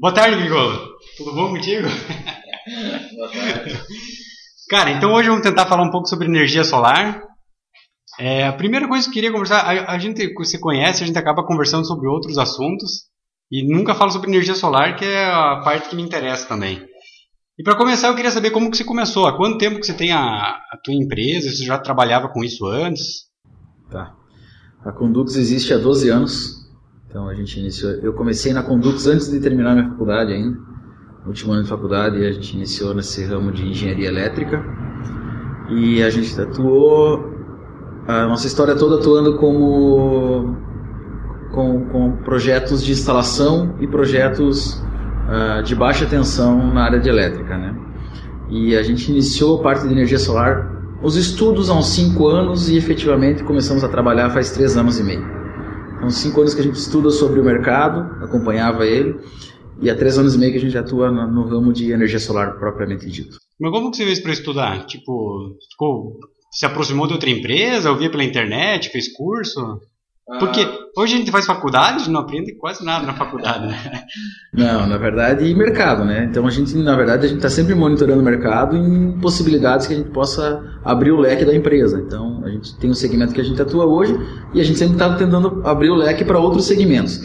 Boa tarde, Grigolo. Tudo bom contigo? Boa tarde. Cara, então hoje vamos tentar falar um pouco sobre energia solar. É, a primeira coisa que eu queria conversar, a, a gente você conhece, a gente acaba conversando sobre outros assuntos e nunca fala sobre energia solar, que é a parte que me interessa também. E para começar, eu queria saber como que você começou, há quanto tempo que você tem a, a tua empresa, você já trabalhava com isso antes? Tá. A Condux existe há 12 anos. Então a gente iniciou. Eu comecei na Condux antes de terminar minha faculdade ainda. Último ano de faculdade a gente iniciou nesse ramo de engenharia elétrica. E a gente atuou a nossa história toda atuando como com, com projetos de instalação e projetos uh, de baixa tensão na área de elétrica, né? E a gente iniciou a parte de energia solar, os estudos há uns 5 anos e efetivamente começamos a trabalhar faz 3 anos e meio. Então, 5 anos que a gente estuda sobre o mercado, acompanhava ele, e há 3 anos e meio que a gente atua no, no ramo de energia solar propriamente dito. Mas como que você fez para estudar? Tipo, ficou, se aproximou de outra empresa, ouvia pela internet, fez curso? Porque hoje a gente faz faculdade, não aprende quase nada na faculdade, né? Não, na verdade, e mercado, né? Então a gente, na verdade, a gente está sempre monitorando o mercado em possibilidades que a gente possa abrir o leque da empresa. Então a gente tem um segmento que a gente atua hoje e a gente sempre está tentando abrir o leque para outros segmentos.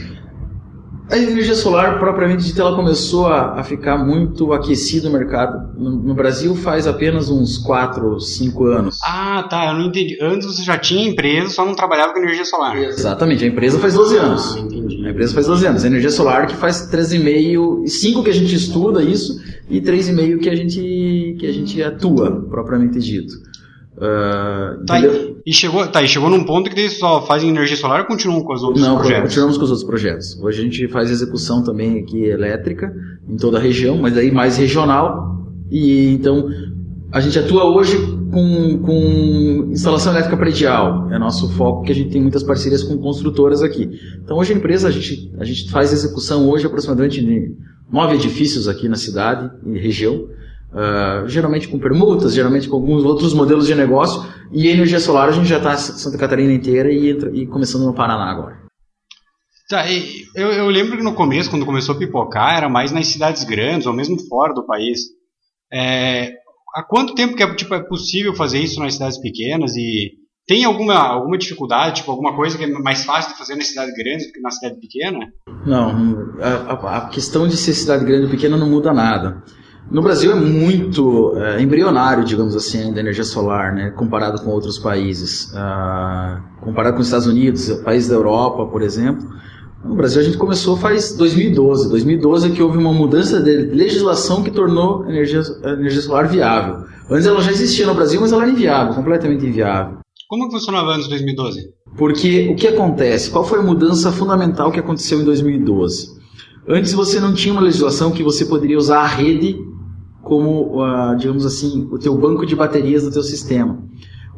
A energia solar, propriamente dita, ela começou a, a ficar muito aquecida no mercado. No, no, Brasil faz apenas uns 4, 5 anos. Ah, tá, eu não entendi. Antes você já tinha empresa, só não trabalhava com energia solar. Exatamente, a empresa faz 12 anos. Ah, entendi. A empresa faz 12 anos. A energia solar que faz 13,5, 5 que a gente estuda isso e 3,5 que a gente que a gente atua, propriamente dito. Uh, tá, e, e, chegou, tá, e chegou num ponto que eles só fazem energia solar ou continuam com os outros Não, projetos? Não, continuamos com os outros projetos. Hoje a gente faz execução também aqui elétrica em toda a região, mas aí mais regional. E então a gente atua hoje com, com instalação elétrica predial. É nosso foco que a gente tem muitas parcerias com construtoras aqui. Então hoje a empresa, a gente, a gente faz execução hoje aproximadamente de nove edifícios aqui na cidade e região. Uh, geralmente com permutas, geralmente com alguns outros modelos de negócio, e energia solar a gente já está Santa Catarina inteira e, entra, e começando no Paraná agora. Tá, eu, eu, lembro que no começo, quando começou a pipocar, era mais nas cidades grandes, ou mesmo fora do país. É, há quanto tempo que é, tipo, é possível fazer isso nas cidades pequenas e tem alguma, alguma dificuldade, tipo, alguma coisa que é mais fácil de fazer na cidade grande do que na cidade pequena? Não, a, a questão de ser cidade grande ou pequena não muda nada. No Brasil é muito é, embrionário, digamos assim, da energia solar, né, comparado com outros países. Ah, comparado com os Estados Unidos, países da Europa, por exemplo. No Brasil a gente começou faz 2012. 2012 é que houve uma mudança de legislação que tornou a energia, a energia solar viável. Antes ela já existia no Brasil, mas ela era inviável, completamente inviável. Como funcionava antes de 2012? Porque o que acontece? Qual foi a mudança fundamental que aconteceu em 2012? Antes você não tinha uma legislação que você poderia usar a rede como, uh, digamos assim, o teu banco de baterias do teu sistema.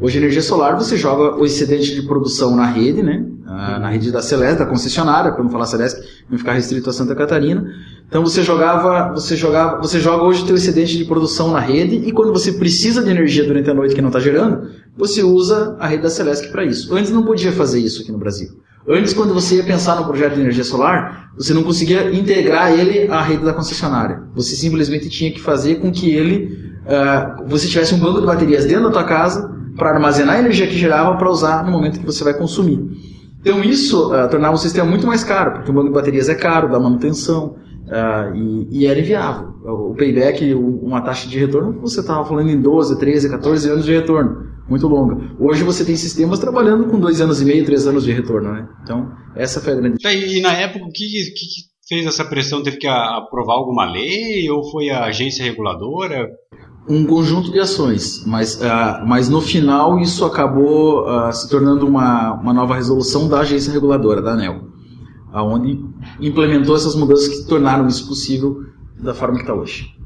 Hoje, energia solar, você joga o excedente de produção na rede, né? Uh, na rede da Celeste, da concessionária, para não falar Celeste, não ficar restrito a Santa Catarina. Então você jogava, você jogava, você joga hoje o teu excedente de produção na rede e quando você precisa de energia durante a noite que não está gerando, você usa a rede da Celeste para isso. Antes não podia fazer isso aqui no Brasil. Antes, quando você ia pensar no projeto de energia solar, você não conseguia integrar ele à rede da concessionária. Você simplesmente tinha que fazer com que ele, uh, você tivesse um banco de baterias dentro da tua casa para armazenar a energia que gerava para usar no momento que você vai consumir. Então isso uh, tornava o sistema muito mais caro, porque o banco de baterias é caro, dá manutenção, uh, e, e, era inviável. O payback, uma taxa de retorno, você estava falando em 12, 13, 14 anos de retorno muito longa. Hoje você tem sistemas trabalhando com dois anos e meio, três anos de retorno, né? Então, essa foi a grande. Tá, e na época, o que, que, fez essa pressão? Teve que aprovar alguma lei ou foi a agência reguladora? Um conjunto de ações, mas, uh, mas no final isso acabou uh, se tornando uma, uma nova resolução da agência reguladora, da ANEL, aonde implementou essas mudanças que tornaram isso possível da forma que está hoje.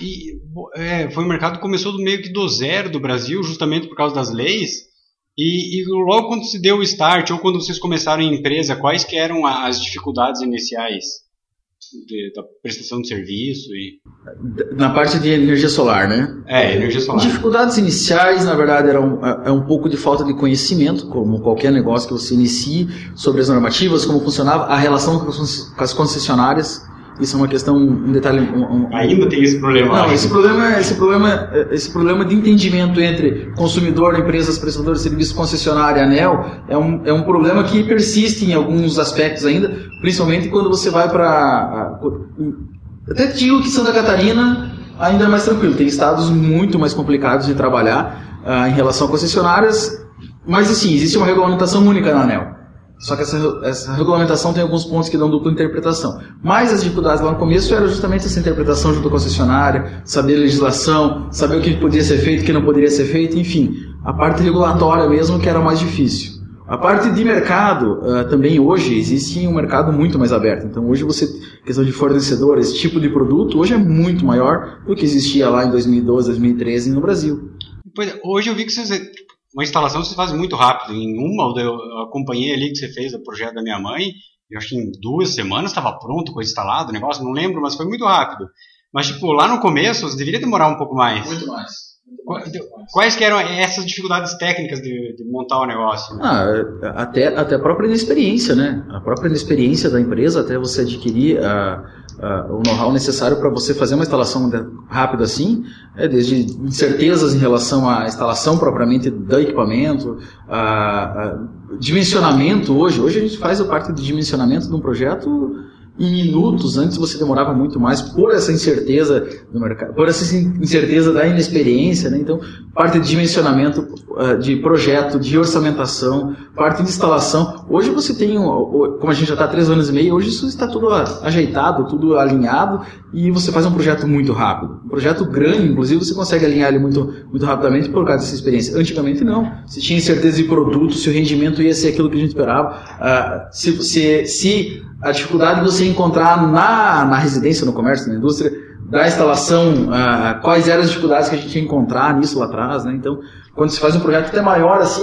E é, foi um mercado que começou do meio que do zero do Brasil, justamente por causa das leis. E, e, logo quando se deu o start, ou quando vocês começaram a empresa, quais que eram as dificuldades iniciais? de, da prestação de serviço e na parte de energia solar, né? É, energia solar. Dificuldades iniciais, na verdade, eram é um pouco de falta de conhecimento, como qualquer negócio que você inicie sobre as normativas, como funcionava a relação com as concessionárias. Isso é uma questão, um detalhe. Um, um, Ainda tem esse problema. Não, esse problema, esse problema, esse problema de entendimento entre consumidor, empresas prestadoras de serviços, concessionária, ANEL, é um, é um problema que persiste em alguns aspectos ainda, principalmente quando você vai para até digo que Santa Catarina ainda é mais tranquilo. Tem estados muito mais complicados de trabalhar uh, em relação a concessionárias, mas assim, existe uma regulamentação única na ANEL. Só que essa, essa, regulamentação tem alguns pontos que dão dupla interpretação. Mas as dificuldades lá no começo eram justamente essa interpretação junto à concessionária, saber a legislação, saber o que podia ser feito, o que não poderia ser feito, enfim. A parte regulatória mesmo que era mais difícil. A parte de mercado, uh, também hoje existe um mercado muito mais aberto. Então hoje você, questão de fornecedor, esse tipo de produto, hoje é muito maior do que existia lá em 2012, 2013 no Brasil. Pois, é, hoje eu vi que você, uma instalação você faz muito rápido. Em uma, eu acompanhei ali que você fez o projeto da minha mãe, eu acho que em duas semanas estava pronto, coisa instalada, o negócio, não lembro, mas foi muito rápido. Mas, tipo, lá no começo, você deveria demorar um pouco mais. Muito mais. Quais que eram essas dificuldades técnicas de, de montar o negócio? Ah, até, até a própria inexperiência, né? A própria inexperiência da empresa, até você adquirir a, a, o know-how necessário para você fazer uma instalação rápida assim, é desde incertezas em relação à instalação propriamente do equipamento, a dimensionamento hoje. Hoje a gente faz a parte de dimensionamento de um projeto em minutos. Antes você demorava muito mais por essa incerteza do mercado, por essa incerteza da inexperiência. Né? Então, parte de dimensionamento uh, de projeto, de orçamentação, parte de instalação. Hoje você tem, como a gente já está três anos e meio, hoje isso está tudo ajeitado, tudo alinhado e você faz um projeto muito rápido. Um projeto grande, inclusive, você consegue alinhar ele muito, muito rapidamente por causa dessa experiência. Antigamente não. Você tinha incerteza de produto, se o rendimento ia ser aquilo que a gente esperava. Uh, se, se, se a dificuldade de você encontrar na, na residência, no comércio, na indústria, da instalação, uh, quais eram as dificuldades que a gente ia encontrar nisso lá atrás, né? Então, quando se faz um projeto até maior assim,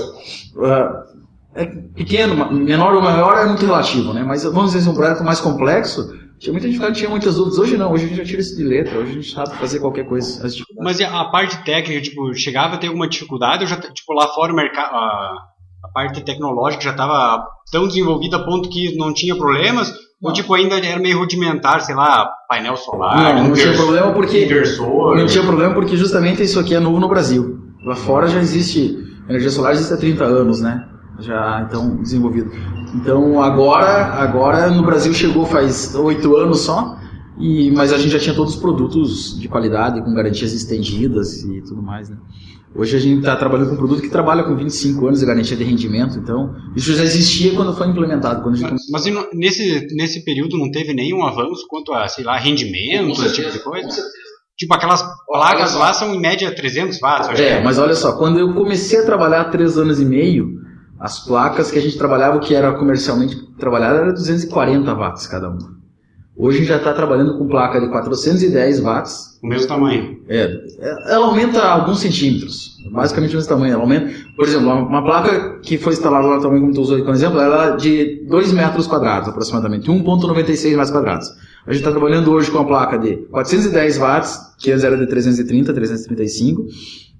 uh, é pequeno, menor ou maior é muito relativo, né? Mas vamos dizer, um projeto mais complexo, tinha muita que tinha muitas dúvidas. Hoje não, hoje a gente já tira isso de letra, hoje a gente sabe fazer qualquer coisa. Mas a parte técnica, tipo, chegava a ter alguma dificuldade, ou já, tipo, lá fora o mercado a parte tecnológica já estava tão desenvolvida a ponto que não tinha problemas? Não. Ou tipo, ainda era meio rudimentar, sei lá, painel solar? Não, não tinha problema porque. Inversor. Não tinha problema porque justamente isso aqui é novo no Brasil. Lá fora já existe. Energia solar existe há 30 anos, né? Já então desenvolvido. Então agora, agora no Brasil chegou faz 8 anos só. E, mas a gente já tinha todos os produtos de qualidade, com garantias estendidas e tudo mais, né? Hoje a gente está trabalhando com um produto que trabalha com 25 anos de garantia de rendimento, então isso já existia quando foi implementado. Quando mas, mas nesse, nesse período não teve nenhum avanço quanto a, sei lá, rendimento, esse tipo de coisa? Tipo, aquelas placas lá são em média 300 watts. É, mas olha só, quando eu comecei a trabalhar há 3 anos e meio, as placas que a gente trabalhava, que era comercialmente trabalhada, era 240 watts cada uma. Hoje a gente já está trabalhando com placa de 410 watts. O mesmo tamanho. É, ela aumenta alguns centímetros, basicamente o mesmo tamanho. Ela aumenta, por exemplo, uma placa que foi instalada lá também, como tu usou como exemplo, ela é de 2 metros quadrados aproximadamente, 1,96 metros quadrados. A gente está trabalhando hoje com uma placa de 410 watts, que antes era de 330, 335,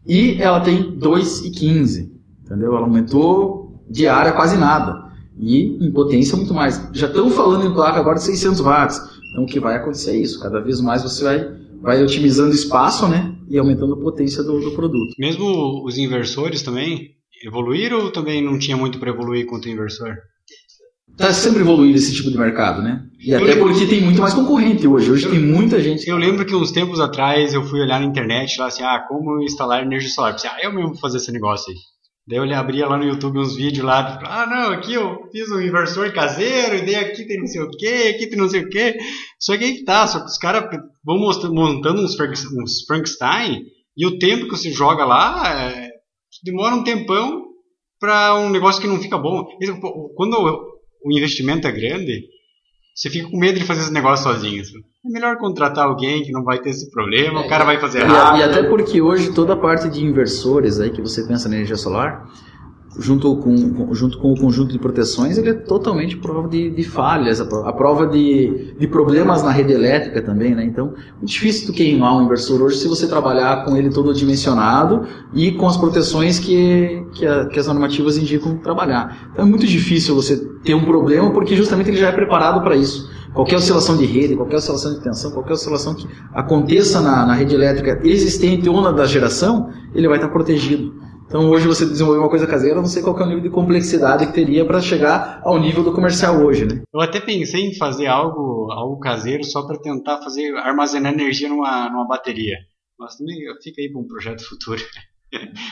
e ela tem 2,15, entendeu? Ela aumentou de área quase nada e em potência muito mais. Já estão falando em placa agora de 600 watts. Então o que vai acontecer é isso. Cada vez mais você vai, vai otimizando espaço né, e aumentando a potência do, do produto. Mesmo os inversores também evoluíram ou também não tinha muito para evoluir quanto inversor? Está sempre evoluindo esse tipo de mercado, né? E eu até lembro... porque tem muito mais concorrente hoje. Hoje eu, tem muita gente. Eu lembro que uns tempos atrás eu fui olhar na internet lá assim, ah, como instalar energia solar. Eu pensei, ah, eu mesmo vou fazer esse negócio aí. Daí eu abria lá no YouTube uns vídeos lá, tipo, ah não, aqui eu fiz um inversor caseiro, e daí aqui tem não sei o que, aqui tem não sei o que. Só que aí que tá, só que os caras vão montando uns, uns Frankenstein, e o tempo que você joga lá é, demora um tempão para um negócio que não fica bom. Quando o investimento é grande, você fica com medo de fazer esse negócio sozinho. É melhor contratar alguém que não vai ter esse problema, é, o cara vai fazer rápido. E, até porque hoje toda a parte de inversores aí que você pensa na energia solar, junto com, junto com o conjunto de proteções, ele é totalmente prova de, de falhas, a prova de, de problemas na rede elétrica também, né? Então, é difícil tu queimar um inversor hoje se você trabalhar com ele todo dimensionado e com as proteções que, que, a, que as normativas indicam trabalhar. Então, é muito difícil você ter um problema porque justamente ele já é preparado para isso. Qualquer oscilação de rede, qualquer oscilação de tensão, qualquer oscilação que aconteça na, na rede elétrica existente ou na da geração, ele vai estar protegido. Então hoje você desenvolver uma coisa caseira, eu não sei qual é o nível de complexidade que teria para chegar ao nível do comercial hoje, né? Eu até pensei em fazer algo, algo caseiro só para tentar fazer armazenar energia numa, numa bateria. Mas também fica aí para um projeto futuro.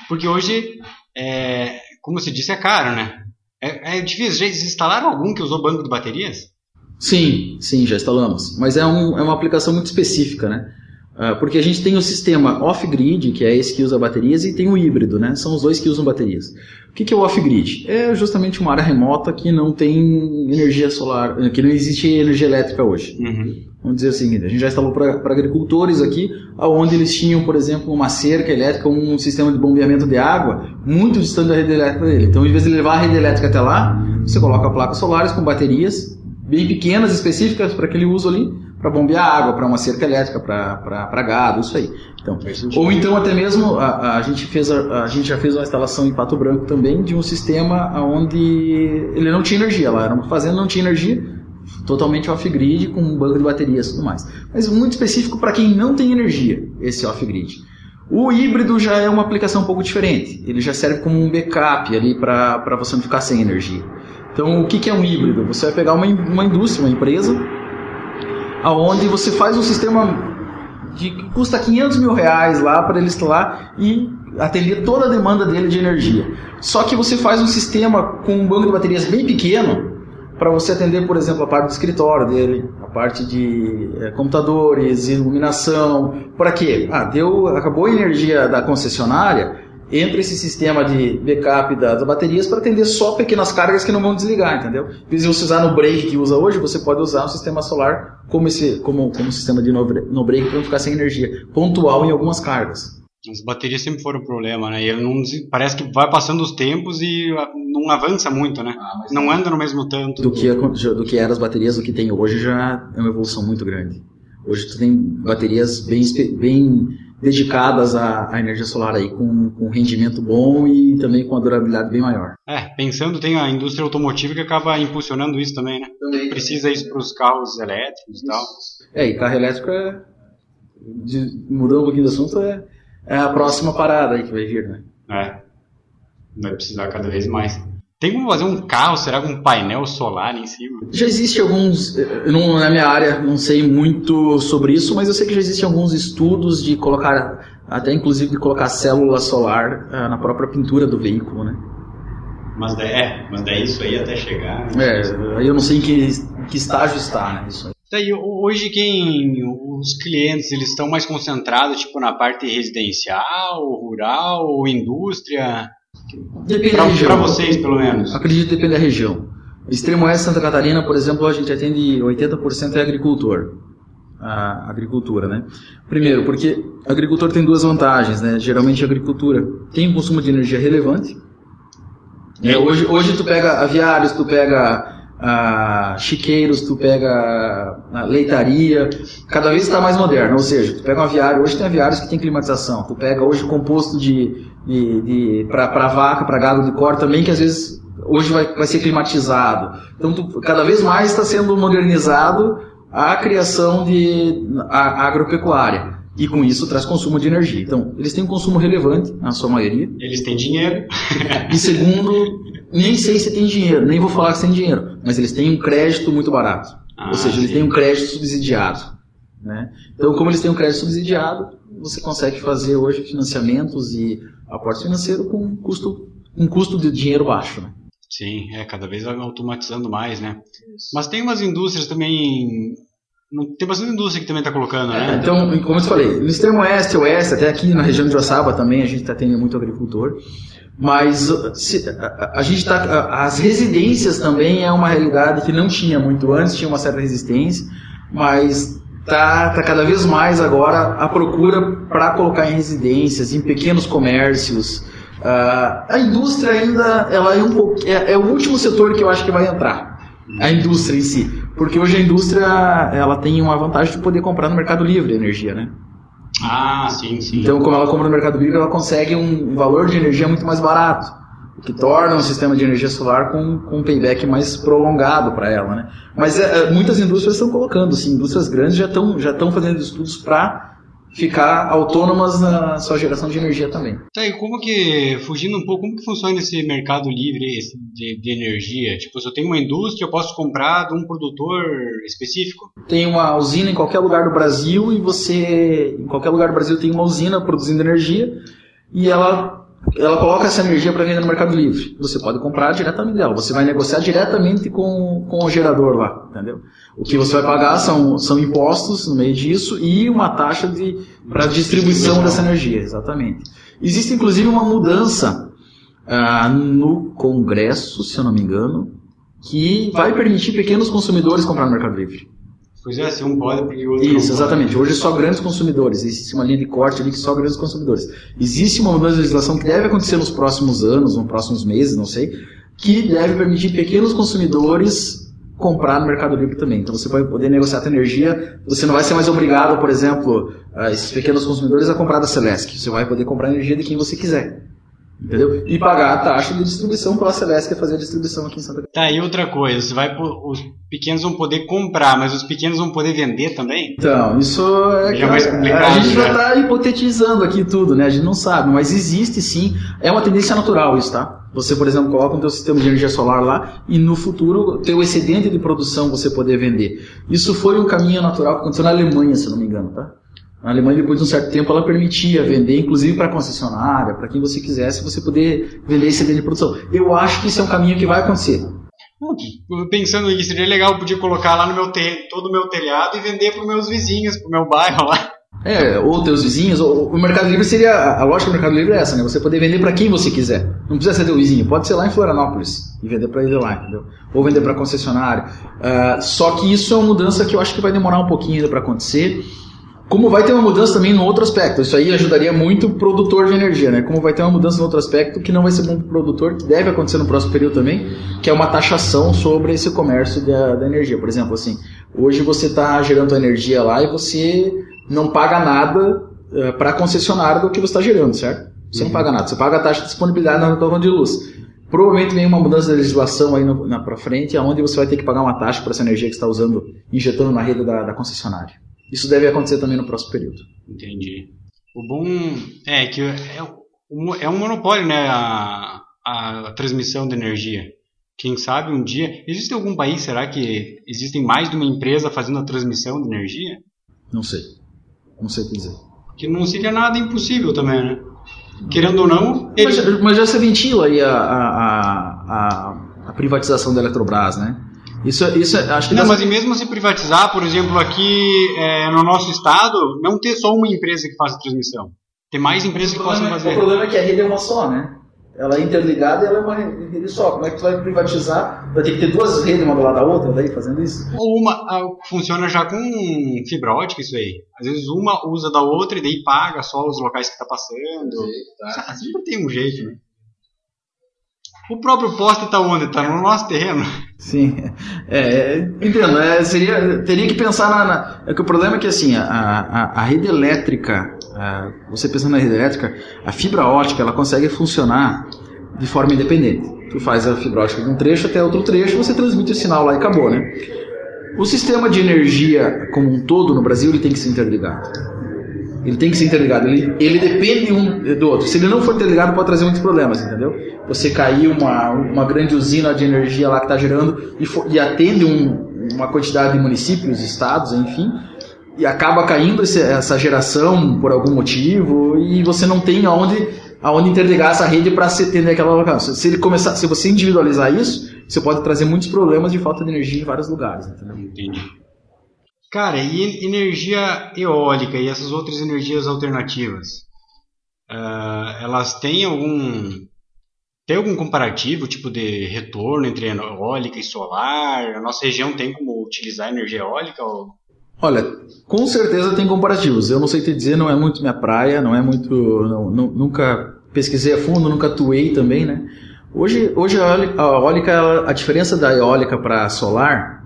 Porque hoje, é, como se disse, é caro, né? É, é difícil. Já instalaram algum que usou banco de baterias? Sim, sim, já instalamos. Mas é, um, é uma aplicação muito específica, né? Ah, porque a gente tem o sistema off-grid, que é esse que usa baterias, e tem o híbrido, né? São os dois que usam baterias. O que é o off-grid? É justamente uma área remota que não tem energia solar, que não existe energia elétrica hoje. Uhum. Vamos dizer assim, a gente já instalou para agricultores aqui, onde eles tinham, por exemplo, uma cerca elétrica, um sistema de bombeamento de água muito distante da rede elétrica dele. Então, em vez de levar a rede elétrica até lá, você coloca placas solares com baterias bem pequenas, específicas para aquele uso ali, para bombear água, para uma cerca elétrica, para gado, isso aí. Então, ou então até mesmo a, a gente fez a, a, gente já fez uma instalação em Pato Branco também de um sistema onde ele não tinha energia lá, era uma fazenda não tinha energia, totalmente off-grid com um banco de baterias e tudo mais. Mas muito específico para quem não tem energia, esse off-grid. O híbrido já é uma aplicação um pouco diferente. Ele já serve como um backup ali para você não ficar sem energia. Então, o que, que é um híbrido? Você vai pegar uma, uma indústria, uma empresa, aonde você faz um sistema de que custa 500 mil reais lá para ele instalar e atender toda a demanda dele de energia. Só que você faz um sistema com um banco de baterias bem pequeno para você atender, por exemplo, a parte do escritório dele, a parte de é, computadores, iluminação. Para quê? Ah, deu, acabou a energia da concessionária, entra esse sistema de backup das baterias para atender só pequenas cargas que não vão desligar, entendeu? Em vez de você usar no break que usa hoje, você pode usar um sistema solar como esse como, como sistema de no break para não ficar sem energia, pontual em algumas cargas. As baterias sempre foram um problema, né? E ele não parece que vai passando os tempos e ah, não avança muito, né? Ah, não anda no mesmo tanto. Do que do que eram as baterias, do que tem hoje já é uma evolução muito grande. Hoje tu tem baterias bem bem dedicadas à, à, energia solar aí, com, com rendimento bom e também com a durabilidade bem maior. É, pensando, tem a indústria automotiva que acaba impulsionando isso também, né? Também. Precisa isso para os carros elétricos e tal. É, e carro elétrico é, de, mudando um pouquinho do assunto, é, é a próxima parada aí que vai vir, né? É, vai precisar cada vez mais. Tem como fazer um carro, será com um painel solar em cima? Já existe alguns, não, na minha área não sei muito sobre isso, mas eu sei que já existem alguns estudos de colocar, até inclusive de colocar célula solar uh, na própria pintura do veículo, né? Mas é, mas daí isso aí até chegar... É, aí eu não sei em que, em que estágio está, né, isso aí. Daí, hoje quem os clientes eles estão mais concentrados tipo na parte residencial, rural ou indústria? Depende da região. Para vocês, pelo menos. Acredito que depende da região. Extremo Oeste Santa Catarina, por exemplo, a gente atende 80% é agricultor. A agricultura, né? Primeiro, porque agricultor tem duas vantagens, né? Geralmente a agricultura tem um consumo de energia relevante. É, hoje, hoje tu pega aviários, tu pega ah, chiqueiros, tu pega a leitaria, cada vez está mais moderno, ou seja, tu pega um aviário, hoje tem aviários que tem climatização, tu pega hoje composto de, de, de para vaca, para gado de cor também, que às vezes hoje vai, vai ser climatizado. Então tu, cada vez mais está sendo modernizado a criação de a, a agropecuária. E com isso traz consumo de energia. Então, eles têm um consumo relevante, na sua maioria. Eles têm dinheiro. e segundo, nem sei se tem dinheiro, nem vou falar que tem dinheiro, mas eles têm um crédito muito barato. Ah, Ou seja, eles têm um crédito subsidiado. Né? Então, como eles têm um crédito subsidiado, você consegue fazer hoje financiamentos e aporte financeiro com custo, um custo de dinheiro baixo. Né? Sim, é, cada vez automatizando mais, né? Mas tem umas indústrias também tem bastante indústria que também está colocando, né? É, então, como eu falei, no extremo oeste, oeste, até aqui na região de Joaçaba também a gente está tendo muito agricultor. Mas se, a, a, gente tá, as residências também é uma realidade que não tinha muito antes, tinha uma certa resistência, mas tá, tá cada vez mais agora a procura para colocar em residências, em pequenos comércios, Uh, a indústria ainda ela é um pouco é, é, o último setor que eu acho que vai entrar a indústria em si. Porque hoje a indústria ela tem uma vantagem de poder comprar no mercado livre energia né? Ah sim sim. Então como ela compra no mercado livre ela consegue um valor de energia muito mais barato que torna um sistema de energia solar com, com um payback mais prolongado para ela né mas é, muitas indústrias estão colocando sim indústrias grandes já estão já estão fazendo estudos para ficar autônomas na sua geração de energia também. Tá, e como que, fugindo um pouco, como que funciona esse mercado livre de, de, energia? Tipo, se eu tenho uma indústria, eu posso comprar de um produtor específico? Tem uma usina em qualquer lugar do Brasil e você, em qualquer lugar do Brasil tem uma usina produzindo energia e ela ela coloca essa energia para vender no Mercado Livre. Você pode comprar diretamente dela. Você vai negociar diretamente com, com o gerador lá, entendeu? O que você vai pagar são, são impostos no meio disso e uma taxa de para distribuição dessa energia, exatamente. Existe inclusive uma mudança ah, no Congresso, se eu não me engano, que vai permitir pequenos consumidores comprar no Mercado Livre. Pois é, se um pode, porque o outro Isso, exatamente. Hoje só grandes consumidores. Existe uma linha de corte ali que só grandes consumidores. Existe uma mudança de legislação que deve acontecer nos próximos anos, nos próximos meses, não sei, que deve permitir pequenos consumidores comprar no Mercado Livre também. Então você vai poder negociar a energia, você não vai ser mais obrigado, por exemplo, esses pequenos consumidores a comprar da Celesc. Você vai poder comprar energia de quem você quiser. Entendeu? E pagar a taxa de distribuição pela Celeste que fazer a distribuição aqui em Santa Catarina. Tá, e outra coisa, você vai os pequenos vão poder comprar, mas os pequenos vão poder vender também? Então, isso é, Já é mais complicado, a gente já está hipotetizando aqui tudo, né? A gente não sabe, mas existe sim, é uma tendência natural isso, tá? Você, por exemplo, coloca um teu sistema de energia solar lá e no futuro teu excedente de produção você poder vender. Isso foi um caminho natural que aconteceu na Alemanha, se não me engano, tá? A Alemanha, depois de um certo tempo, ela permitia vender, inclusive para concessionária, para quem você quisesse, você poder vender esse de produção. Eu acho que isso é um caminho que vai acontecer. Pensando nisso, seria legal, eu podia colocar lá no meu terreno, todo o meu telhado e vender para os meus vizinhos, para o meu bairro lá. É, ou teus vizinhos, ou, o Mercado Livre seria, a lógica do Mercado Livre é essa, né? Você poder vender para quem você quiser. Não precisa ser teu vizinho, pode ser lá em Florianópolis e vender para ele lá, entendeu? Ou vender para concessionário. Uh, só que isso é uma mudança que eu acho que vai demorar um pouquinho ainda para acontecer. Como vai ter uma mudança também no outro aspecto, isso aí ajudaria muito o produtor de energia, né? Como vai ter uma mudança no outro aspecto que não vai ser bom para o produtor, que deve acontecer no próximo período também, que é uma taxação sobre esse comércio da, da energia. Por exemplo, assim, hoje você está gerando energia lá e você não paga nada uh, eh, para a concessionária do que você está gerando, certo? Você uhum. não paga nada, você paga a taxa de disponibilidade na tua de luz. Provavelmente vem uma mudança de legislação aí no, na para frente, onde você vai ter que pagar uma taxa por essa energia que está usando, injetando na rede da, da concessionária. Isso deve acontecer também no próximo período. Entendi. O bom é que é, é um monopólio, né, a, a transmissão de energia. Quem sabe um dia. Existe algum país, será que existem mais de uma empresa fazendo a transmissão de energia? Não sei. Não sei o que dizer. Que não seria nada impossível também, né? Querendo ou não. Ele... Mas, mas, já se ventila aí a, a, a, a privatização da Eletrobras, né? Isso, isso acho que não, das... mas e mesmo se privatizar, por exemplo, aqui é, no nosso estado, não ter só uma empresa que faça transmissão. Tem mais empresas que possam fazer. O problema é que a rede é uma só, né? Ela é interligada e ela é uma rede só. Como é que tu vai privatizar? Vai ter que ter duas redes uma do lado da outra daí fazendo isso? Ou uma funciona já com fibra ótica isso aí. Às vezes uma usa da outra e daí paga só os locais que está passando. Tá. Sempre tem um jeito, né? O próprio poste está onde? Está no nosso terreno? Sim, é, entendo. É, seria, teria que pensar na, na, É que o problema é que assim, a, a, a rede elétrica, a, você pensando na rede elétrica, a fibra ótica ela consegue funcionar de forma independente. Tu faz a fibra ótica de um trecho até outro trecho, você transmite o sinal lá e acabou, né? O sistema de energia como um todo no Brasil ele tem que ser interligado. Ele tem que ser interligado. Ele, ele depende um do outro. Se ele não for interligado, pode trazer muitos problemas, entendeu? Você cair uma, uma grande usina de energia lá que está gerando e, for, e atende um, uma quantidade de municípios, estados, enfim, e acaba caindo esse, essa geração por algum motivo e você não tem aonde, aonde interligar essa rede para atender aquela local. Se ele começar, se você individualizar isso, você pode trazer muitos problemas de falta de energia em vários lugares, entendeu? Entendi. Cara, e energia eólica e essas outras energias alternativas? Uh, elas têm algum tem algum comparativo, tipo de retorno entre eólica e solar? A nossa região tem como utilizar energia eólica? Ou... Olha, com certeza tem comparativos. Eu não sei te dizer, não é muito minha praia, não é muito, não, nunca pesquisei a fundo, nunca atuei também, né? Hoje, hoje a eólica, a diferença da eólica para solar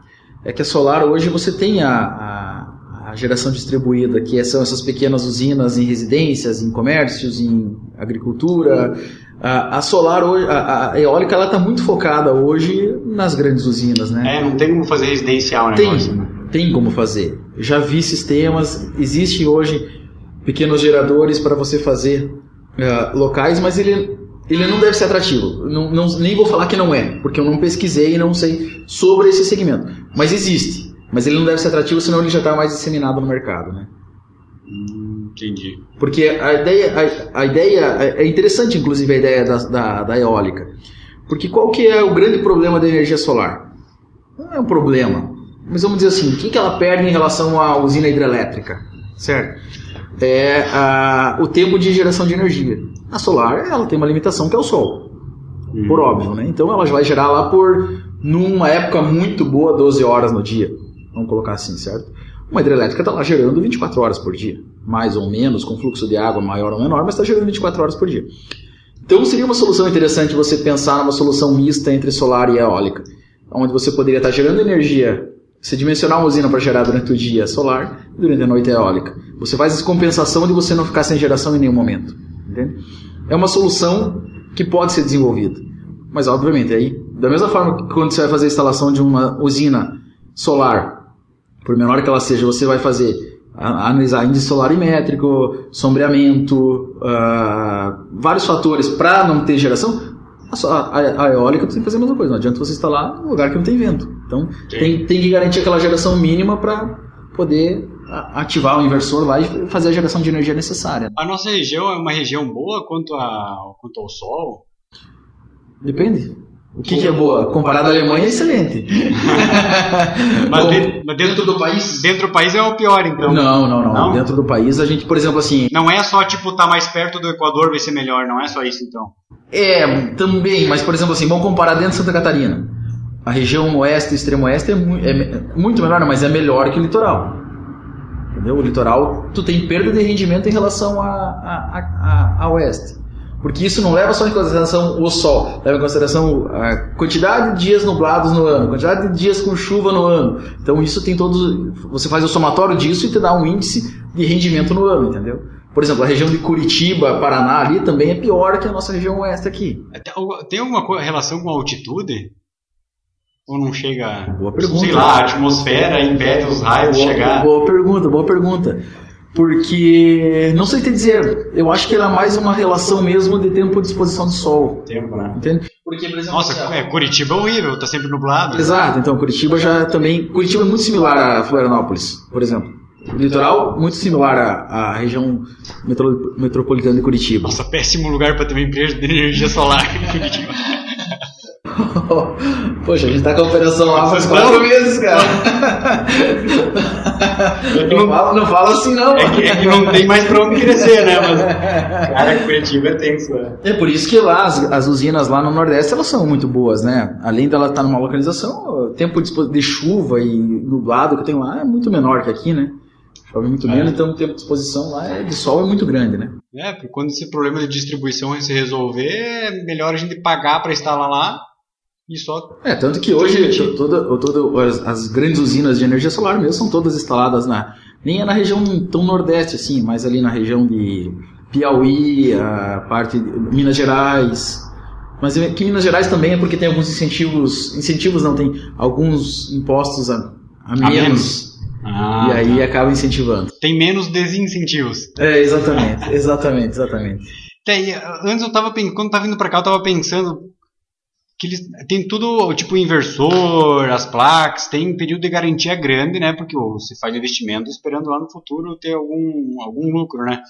é que a solar hoje você tem a, a, a, geração distribuída, que são essas pequenas usinas em residências, em comércios, em agricultura. A, a solar hoje, a, a eólica, ela está muito focada hoje nas grandes usinas, né? É, não tem como fazer residencial, né? Tem, tem como fazer. Já vi sistemas, existe hoje pequenos geradores para você fazer uh, locais, mas ele ele não deve ser atrativo. Não, não, nem vou falar que não é, porque eu não pesquisei e não sei sobre esse segmento. Mas existe. Mas ele não deve ser atrativo, senão ele já está mais disseminado no mercado, né? Hum, entendi. Porque a ideia, a, a, ideia é interessante, inclusive, a ideia da, da, da, eólica. Porque qual que é o grande problema da energia solar? Não é um problema. Mas vamos dizer assim, o que, que ela perde em relação à usina hidrelétrica? Certo? É a, o tempo de geração de energia. A solar, ela tem uma limitação que é o sol. Hum. Por óbvio, né? Então ela vai gerar lá por, numa época muito boa, 12 horas no dia. Vamos colocar assim, certo? Uma hidrelétrica está lá gerando 24 horas por dia. Mais ou menos, com fluxo de água maior ou menor, mas está gerando 24 horas por dia. Então seria uma solução interessante você pensar numa solução mista entre solar e eólica. Onde você poderia estar tá gerando energia você dimensionar uma usina para gerar durante o dia solar e durante a noite eólica. Você faz essa compensação de você não ficar sem geração em nenhum momento. Entende? É uma solução que pode ser desenvolvida. Mas, obviamente, aí, da mesma forma que quando você vai fazer a instalação de uma usina solar, por menor que ela seja, você vai fazer analisar índice solarimétrico, sombreamento, uh, vários fatores para não ter geração, a, a, a, eólica tem que fazer a mesma coisa. Não adianta você instalar num lugar que não tem vento. Então tem, tem que garantir aquela geração mínima para poder ativar o inversor lá e fazer a geração de energia necessária. A nossa região é uma região boa quanto, a, quanto ao sol? Depende. O que, que é boa? Comparado à Alemanha é excelente. mas, Bom, dentro, mas dentro, do país? Dentro do país é o pior, então. Não, não, não, não, Dentro do país a gente, por exemplo, assim. Não é só tipo estar tá mais perto do Equador vai ser melhor, não é só isso então. É, também, mas por exemplo assim, vamos comparar dentro de Santa Catarina. A região oeste, extremo oeste é, mu é muito melhor, mas é melhor que o litoral. Entendeu? O litoral, tu tem perda de rendimento em relação a, a, a, a oeste. Porque isso não leva só em consideração o sol, leva em consideração a quantidade de dias nublados no ano, quantidade de dias com chuva no ano. Então isso tem todos. Você faz o somatório disso e te dá um índice de rendimento no ano, entendeu? Por exemplo, a região de Curitiba, Paraná ali também é pior que a nossa região oeste aqui. Tem alguma relação com a altitude? Ou não chega. Boa pergunta. Sei lá, a atmosfera impede os raios de chegar. Boa pergunta, boa pergunta. Porque, não sei te dizer, eu acho que era mais uma relação mesmo de tempo de exposição do sol. Tempo, né? Entende? Porque, por exemplo, Nossa, é, Curitiba é horrível, tá sempre nublado. Exato, então Curitiba já também. Curitiba é muito similar a Florianópolis, por exemplo. O litoral muito similar à, à região metro, metropolitana de Curitiba. Nossa, péssimo lugar para ter uma empresa de energia solar em Curitiba. Poxa, a gente tá com a operação lá faz quatro meses, cara. não, fala, não fala assim, não. É que, é que, não tem mais pra onde crescer, né? Mas, cara, Curitiba é tenso, né? É por isso que lá, as, as, usinas lá no Nordeste, elas são muito boas, né? Além dela estar numa localização, o tempo de, chuva e nublado que tem lá é muito menor que aqui, né? Chove muito menos, é. então o tempo de exposição lá é, de sol é muito grande, né? É, porque quando esse problema de distribuição se resolver, é melhor a gente pagar para instalar lá e só. É, tanto que hoje toda, toda, as, as, grandes usinas de energia solar mesmo são todas instaladas na. Nem é na região tão nordeste assim, mas ali na região de Piauí, a parte de Minas Gerais. Mas que Minas Gerais também é porque tem alguns incentivos. Incentivos não, tem alguns impostos a, a menos. A menos. Ah, e aí tá. acaba incentivando. Tem menos desincentivos. É, exatamente, exatamente, exatamente. Tem, antes eu tava quando eu tava vindo para cá, eu tava pensando que eles tem tudo, tipo inversor, as placas, tem um período de garantia grande, né? Porque você faz investimento esperando lá no futuro ter algum, algum lucro, né?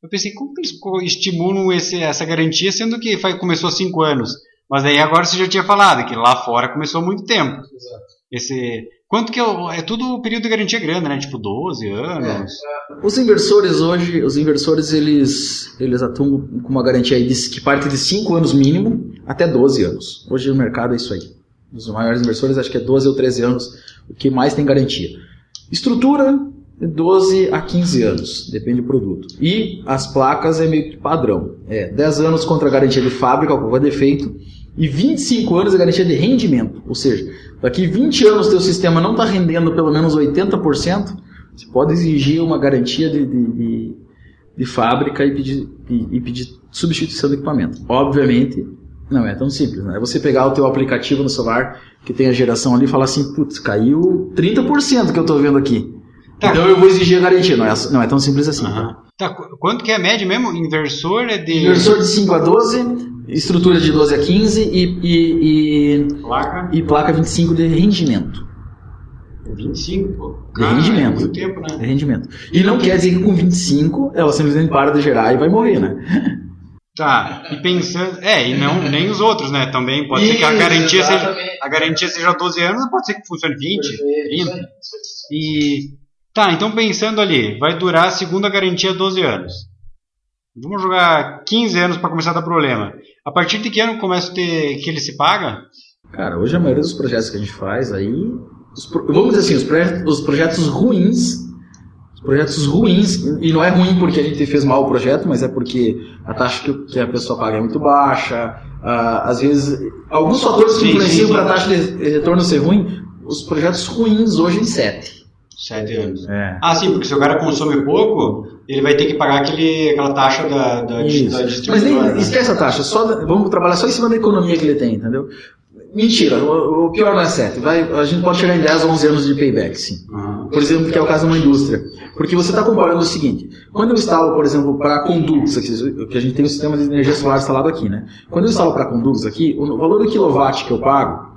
Eu pensei, como que eles estimulam esse, essa garantia, sendo que faz, começou há cinco anos? Mas aí agora você já tinha falado que lá fora começou há muito tempo. Exato. Esse, quanto que é, é tudo período de garantia grande, né? Tipo 12 anos. É. Os inversores hoje, os inversores eles, eles atuam com uma garantia de, que parte de 5 anos mínimo até 12 anos. Hoje o mercado é isso aí. Os maiores inversores acho que é 12 ou 13 anos o que mais tem garantia. Estrutura de 12 a 15 anos, depende do produto. E as placas é meio que padrão. É 10 anos contra a garantia de fábrica, qualquer defeito, e 25 anos a garantia de rendimento. Ou seja, daqui 20 anos teu sistema não está rendendo pelo menos 80%, você pode exigir uma garantia de, de, de, de fábrica e pedir, e, e pedir substituição do equipamento. Obviamente, não é tão simples, né? É você pegar o teu aplicativo no celular, que tem a geração ali, e falar assim, putz, caiu 30% que eu estou vendo aqui. Tá. Então eu vou exigir a garantia, não é, não é tão simples assim. Uhum. Tá? tá? quanto que é a média mesmo? Inversor é de... Inversor de 5 a 12, estrutura de 12 a 15 e, e, e, placa? e placa 25 de rendimento. 25, pô. De ah, rendimento. É muito tempo, né? De rendimento. E não quer dizer que com 25 ela simplesmente para de gerar e vai morrer, né? Tá, e pensando. É, e não nem os outros, né? Também pode Isso, ser que a garantia seja. A garantia seja 12 anos, pode ser que funcione 20, 30. E. Tá, então pensando ali, vai durar a segunda garantia 12 anos. Vamos jogar 15 anos para começar a dar problema. A partir de que ano começa a ter que ele se paga? Cara, hoje a maioria dos projetos que a gente faz aí. Os, vamos dizer assim, os projetos, os projetos ruins projetos ruins, e não é ruim porque a gente fez mal o projeto, mas é porque a taxa que, que a pessoa paga é muito baixa, às vezes, alguns fatores que influenciam para a taxa de retorno ser ruim, os projetos ruins hoje em 7. Sete anos. É. Ah, sim, porque se o cara consome pouco, ele vai ter que pagar aquele, aquela taxa da, da, da distribuidora. Mas nem, né? esquece a taxa, só, vamos trabalhar só em cima da economia que ele tem, entendeu? Mentira, o, o, pior não é 7. Vai, a gente pode chegar em 10 ou 11 anos de payback, sim. Uhum. Por exemplo, que é o caso de uma indústria. Porque você está comparando o seguinte: quando eu instalo, por exemplo, para condutos, aqui, que a gente tem o sistema de energia solar instalado aqui, né? Quando eu instalo para condutos aqui, o valor do quilowatt que eu pago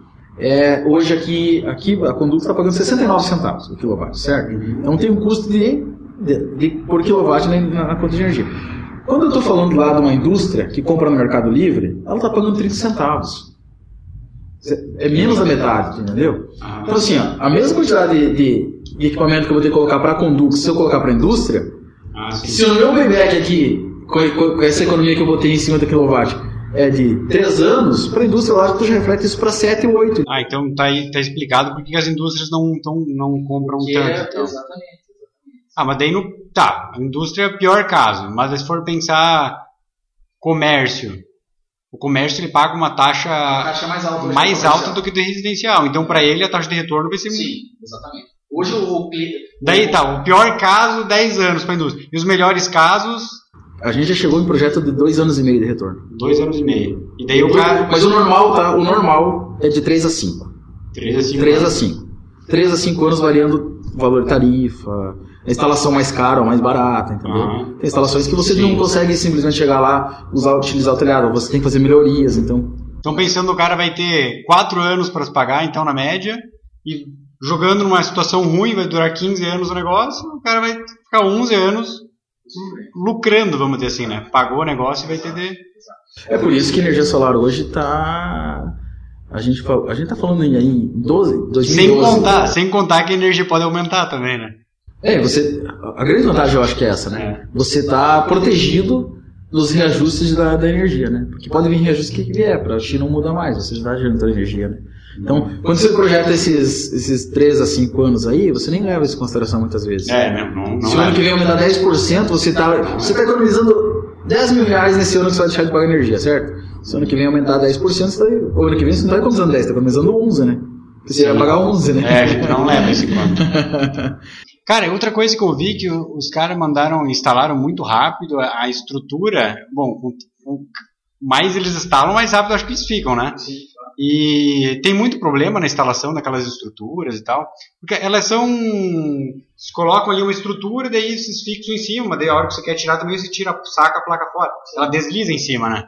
é, hoje aqui, aqui a conduta está pagando 69 centavos o quilowatt, certo? Uhum. Então tem um custo de, de, de por quilowatt na, na conta de energia. Quando eu estou falando lá de uma indústria que compra no Mercado Livre, ela está pagando 30 centavos. É menos da metade, entendeu? Ah. Então, assim, ó, a mesma quantidade de, de, de, equipamento que eu vou ter que colocar para conduto, se eu colocar para indústria, ah, se o meu payback aqui, com, com, essa economia que eu botei em cima do kilowatt, é de 3 anos, para a indústria, lógico, tu já reflete isso para 7 ou 8. Ah, então tá, aí, tá explicado porque as indústrias não, tão, não compram que tanto. É, então. Exatamente. Ah, mas daí no. Tá, a indústria é o pior caso, mas se for pensar comércio, o comércio ele paga uma taxa, uma taxa mais alta, do, mais alta do que do residencial. Então, para ele, a taxa de retorno vai ser Sim, exatamente. Hoje o cliente. Daí tá, o pior caso, 10 anos para a indústria. E os melhores casos. A gente já chegou em projeto de 2 anos e meio de retorno. 2 anos e meio. E daí o cara. Mas o normal, tá? O normal é de 3 a 5. 3 a 5. 3 a 5. 3 a 5 anos variando o valor de tarifa, a instalação mais cara ou mais barata, entendeu? Uhum. Tem instalações que você Sim. não consegue simplesmente chegar lá, usar, utilizar o telhado, você tem que fazer melhorias, então. Então pensando o cara vai ter 4 anos para se pagar, então na média, e jogando numa situação ruim, vai durar 15 anos o negócio, o cara vai ficar 11 anos lucrando, vamos dizer assim, né? Pagou o negócio e vai ter de... É por isso que a energia solar hoje está a gente, a gente tá falando aí em 12, 2012. Sem contar, sem contar que a energia pode aumentar também, né? É, você. A grande vantagem eu acho que é essa, né? Você está protegido dos reajustes da, da, energia, né? Porque pode vir reajuste que vier, para a China não muda mais, você já está gerando energia, né? Então, quando você projeta esses, esses 3 a 5 anos aí, você nem leva isso em consideração muitas vezes. É, não, não Se o ano que vem aumentar 10%, você está você tá economizando 10 mil reais nesse ano que você vai deixar de pagar energia, certo? Se o ano que vem aumentar 10%, você tá, o ano que vem você não está economizando 10, está economizando 11, né? Porque você vai pagar 11, né? É, a gente não leva esse conto. Cara, outra coisa que eu vi que os caras mandaram, instalaram muito rápido a, estrutura. Bom, mais eles instalam, mais rápido acho que eles ficam, né? Sim. E tem muito problema na instalação daquelas estruturas e tal, porque elas são. Eles colocam ali uma estrutura, daí vocês fixam em cima, daí a hora que você quer tirar também você tira, saca a placa fora. Ela desliza em cima, né?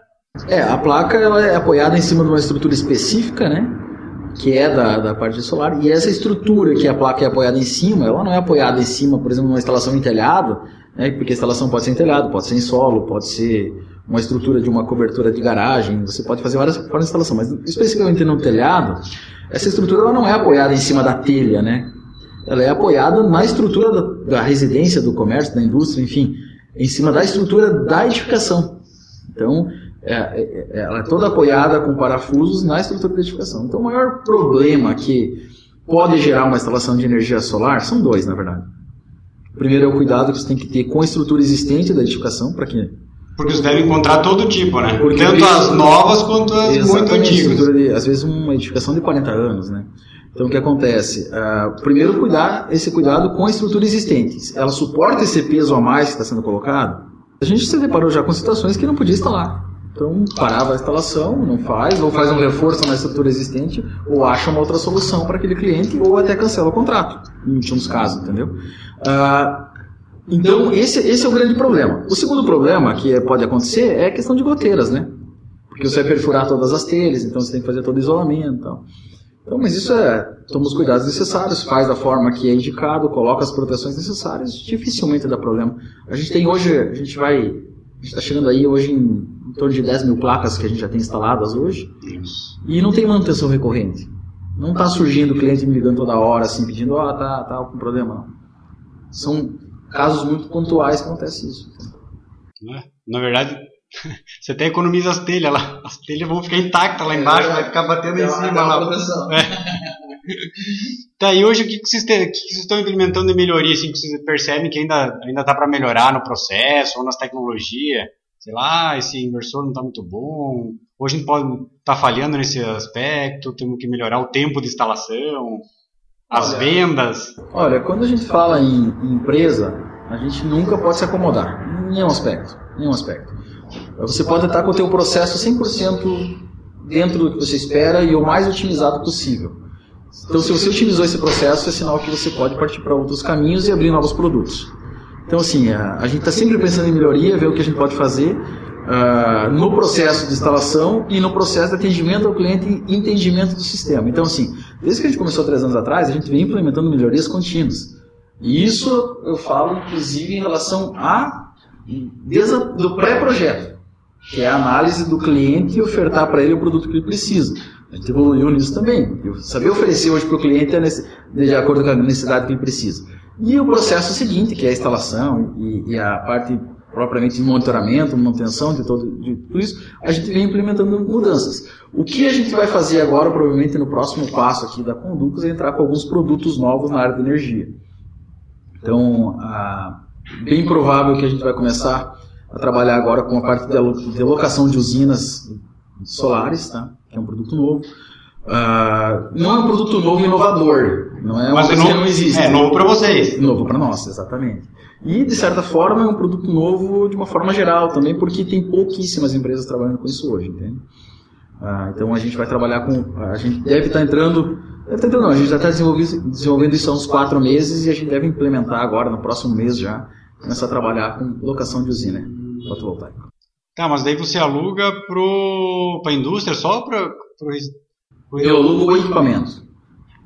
É, a placa ela é apoiada em cima de uma estrutura específica, né? que é da, da parte solar, e essa estrutura que a placa é apoiada em cima, ela não é apoiada em cima, por exemplo, numa instalação em telhado, né, porque a instalação pode ser em telhado, pode ser em solo, pode ser uma estrutura de uma cobertura de garagem, você pode fazer várias formas de instalação, mas especificamente no telhado, essa estrutura ela não é apoiada em cima da telha, né? Ela é apoiada na estrutura da, da residência, do comércio, da indústria, enfim, em cima da estrutura da edificação. Então, é, é, ela é toda apoiada com parafusos na estrutura de edificação. Então, o maior problema que pode gerar uma instalação de energia solar são dois, na verdade. Primeiro é o cuidado que você tem que ter com a estrutura existente da edificação, para que porque você deve encontrar todo tipo, né? Porque Tanto as novas quanto as muito antigas. Às vezes uma edificação de 40 anos, né? Então o que acontece? Uh, primeiro cuidar esse cuidado com a estrutura existente. Ela suporta esse peso a mais que está sendo colocado? A gente se deparou já com situações que não podia instalar. Então parava a instalação, não faz, ou faz um reforço na estrutura existente, ou acha uma outra solução para aquele cliente, ou até cancela o contrato, em últimos casos, entendeu? Uh, então, esse, esse é o grande problema. O segundo problema que pode acontecer é a questão de goteiras, né? Porque você vai perfurar todas as telhas, então você tem que fazer todo o isolamento. Então mas isso é, toma os cuidados necessários, faz da forma que é indicado, coloca as proteções necessárias, dificilmente dá problema. A gente tem hoje, a gente vai, a gente está chegando aí hoje em, em, torno de 10 mil placas que a gente já tem instaladas hoje, e não tem manutenção recorrente. Não está surgindo cliente me ligando toda hora, assim, pedindo, ó, oh, tá, tá com problema, não. São casos muito pontuais que acontece isso. É? Na verdade, você até economiza as telhas lá. As telhas vão ficar intactas lá embaixo, é, vai ficar batendo em cima lá. É. Tá, e hoje o que, que, vocês, te, que, que vocês estão implementando de melhoria, assim, que vocês percebem que ainda, ainda tá para melhorar no processo ou nas tecnologias? Sei lá, esse inversor não está muito bom. Hoje a gente pode estar tá falhando nesse aspecto, temos que melhorar o tempo de instalação as olha, vendas? Olha, quando a gente fala em, em, empresa, a gente nunca pode se acomodar, em nenhum aspecto, nenhum aspecto. Você pode estar com o teu processo 100% dentro do que você espera e o mais otimizado possível. Então, se você otimizou esse processo, é sinal que você pode partir para outros caminhos e abrir novos produtos. Então, assim, a, a gente está sempre pensando em melhoria, ver o que a gente pode fazer uh, no processo de instalação e no processo de atendimento ao cliente e entendimento do sistema. Então, assim, desde que a gente começou três anos atrás, a gente vem implementando melhorias contínuas. E isso eu falo, inclusive, em relação a desde do pré-projeto, que é a análise do cliente e ofertar para ele o produto que ele precisa. A gente evoluiu nisso também. Eu saber oferecer hoje para o cliente de acordo com a necessidade que ele precisa. E o processo seguinte, que é a instalação e, e a parte propriamente de monitoramento, manutenção de, todo, de tudo isso, a gente vem implementando mudanças. O que a gente vai fazer agora, provavelmente no próximo passo aqui da Conducos, é entrar com alguns produtos novos na área de energia. Então, ah, bem provável que a gente vai começar a trabalhar agora com a parte de locação de usinas solares, tá? que é um produto novo. Uh, não é um produto novo e inovador. Não é Mas é novo, que não existe. É novo para vocês. Novo para nós, exatamente. E, de certa forma, é um produto novo de uma forma geral também, porque tem pouquíssimas empresas trabalhando com isso hoje, entende? Uh, então a gente vai trabalhar com. A gente deve estar tá entrando. Deve estar tá entrando, não, a gente já está desenvolvendo, desenvolvendo isso há uns quatro meses e a gente deve implementar agora, no próximo mês já, começar a trabalhar com locação de usina fotovoltaica. Tá, mas daí você aluga para a indústria só para eu alugo o equipamento.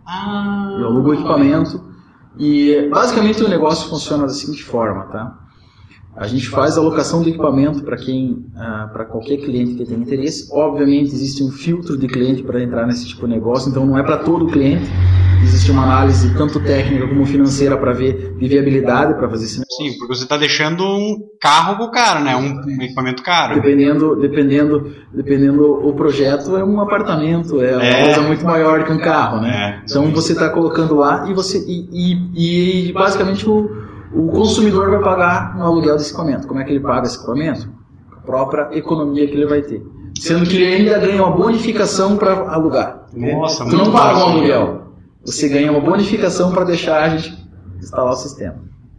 Ah. Eu alugo o equipamento e basicamente o negócio funciona da seguinte forma, tá? A gente faz a alocação do equipamento para quem, uh, para qualquer cliente que tenha interesse. Obviamente existe um filtro de cliente para entrar nesse tipo de negócio, então não é para todo cliente. Existe uma análise tanto técnica como financeira para ver de viabilidade para fazer esse negócio. Sim, porque você está deixando um carro pro cara, né? Um, um, equipamento caro. Dependendo, dependendo, dependendo o projeto é um apartamento, é, é. uma coisa muito maior que um carro, né? É. Então você está colocando lá e você e, e, e basicamente o, o consumidor vai pagar no aluguel desse equipamento. Como é que ele paga esse equipamento? A própria economia que ele vai ter. Sendo que ele ainda ganha uma bonificação para alugar. Nossa, tu não paga um aluguel você ganha uma bonificação para deixar a gente instalar o sistema.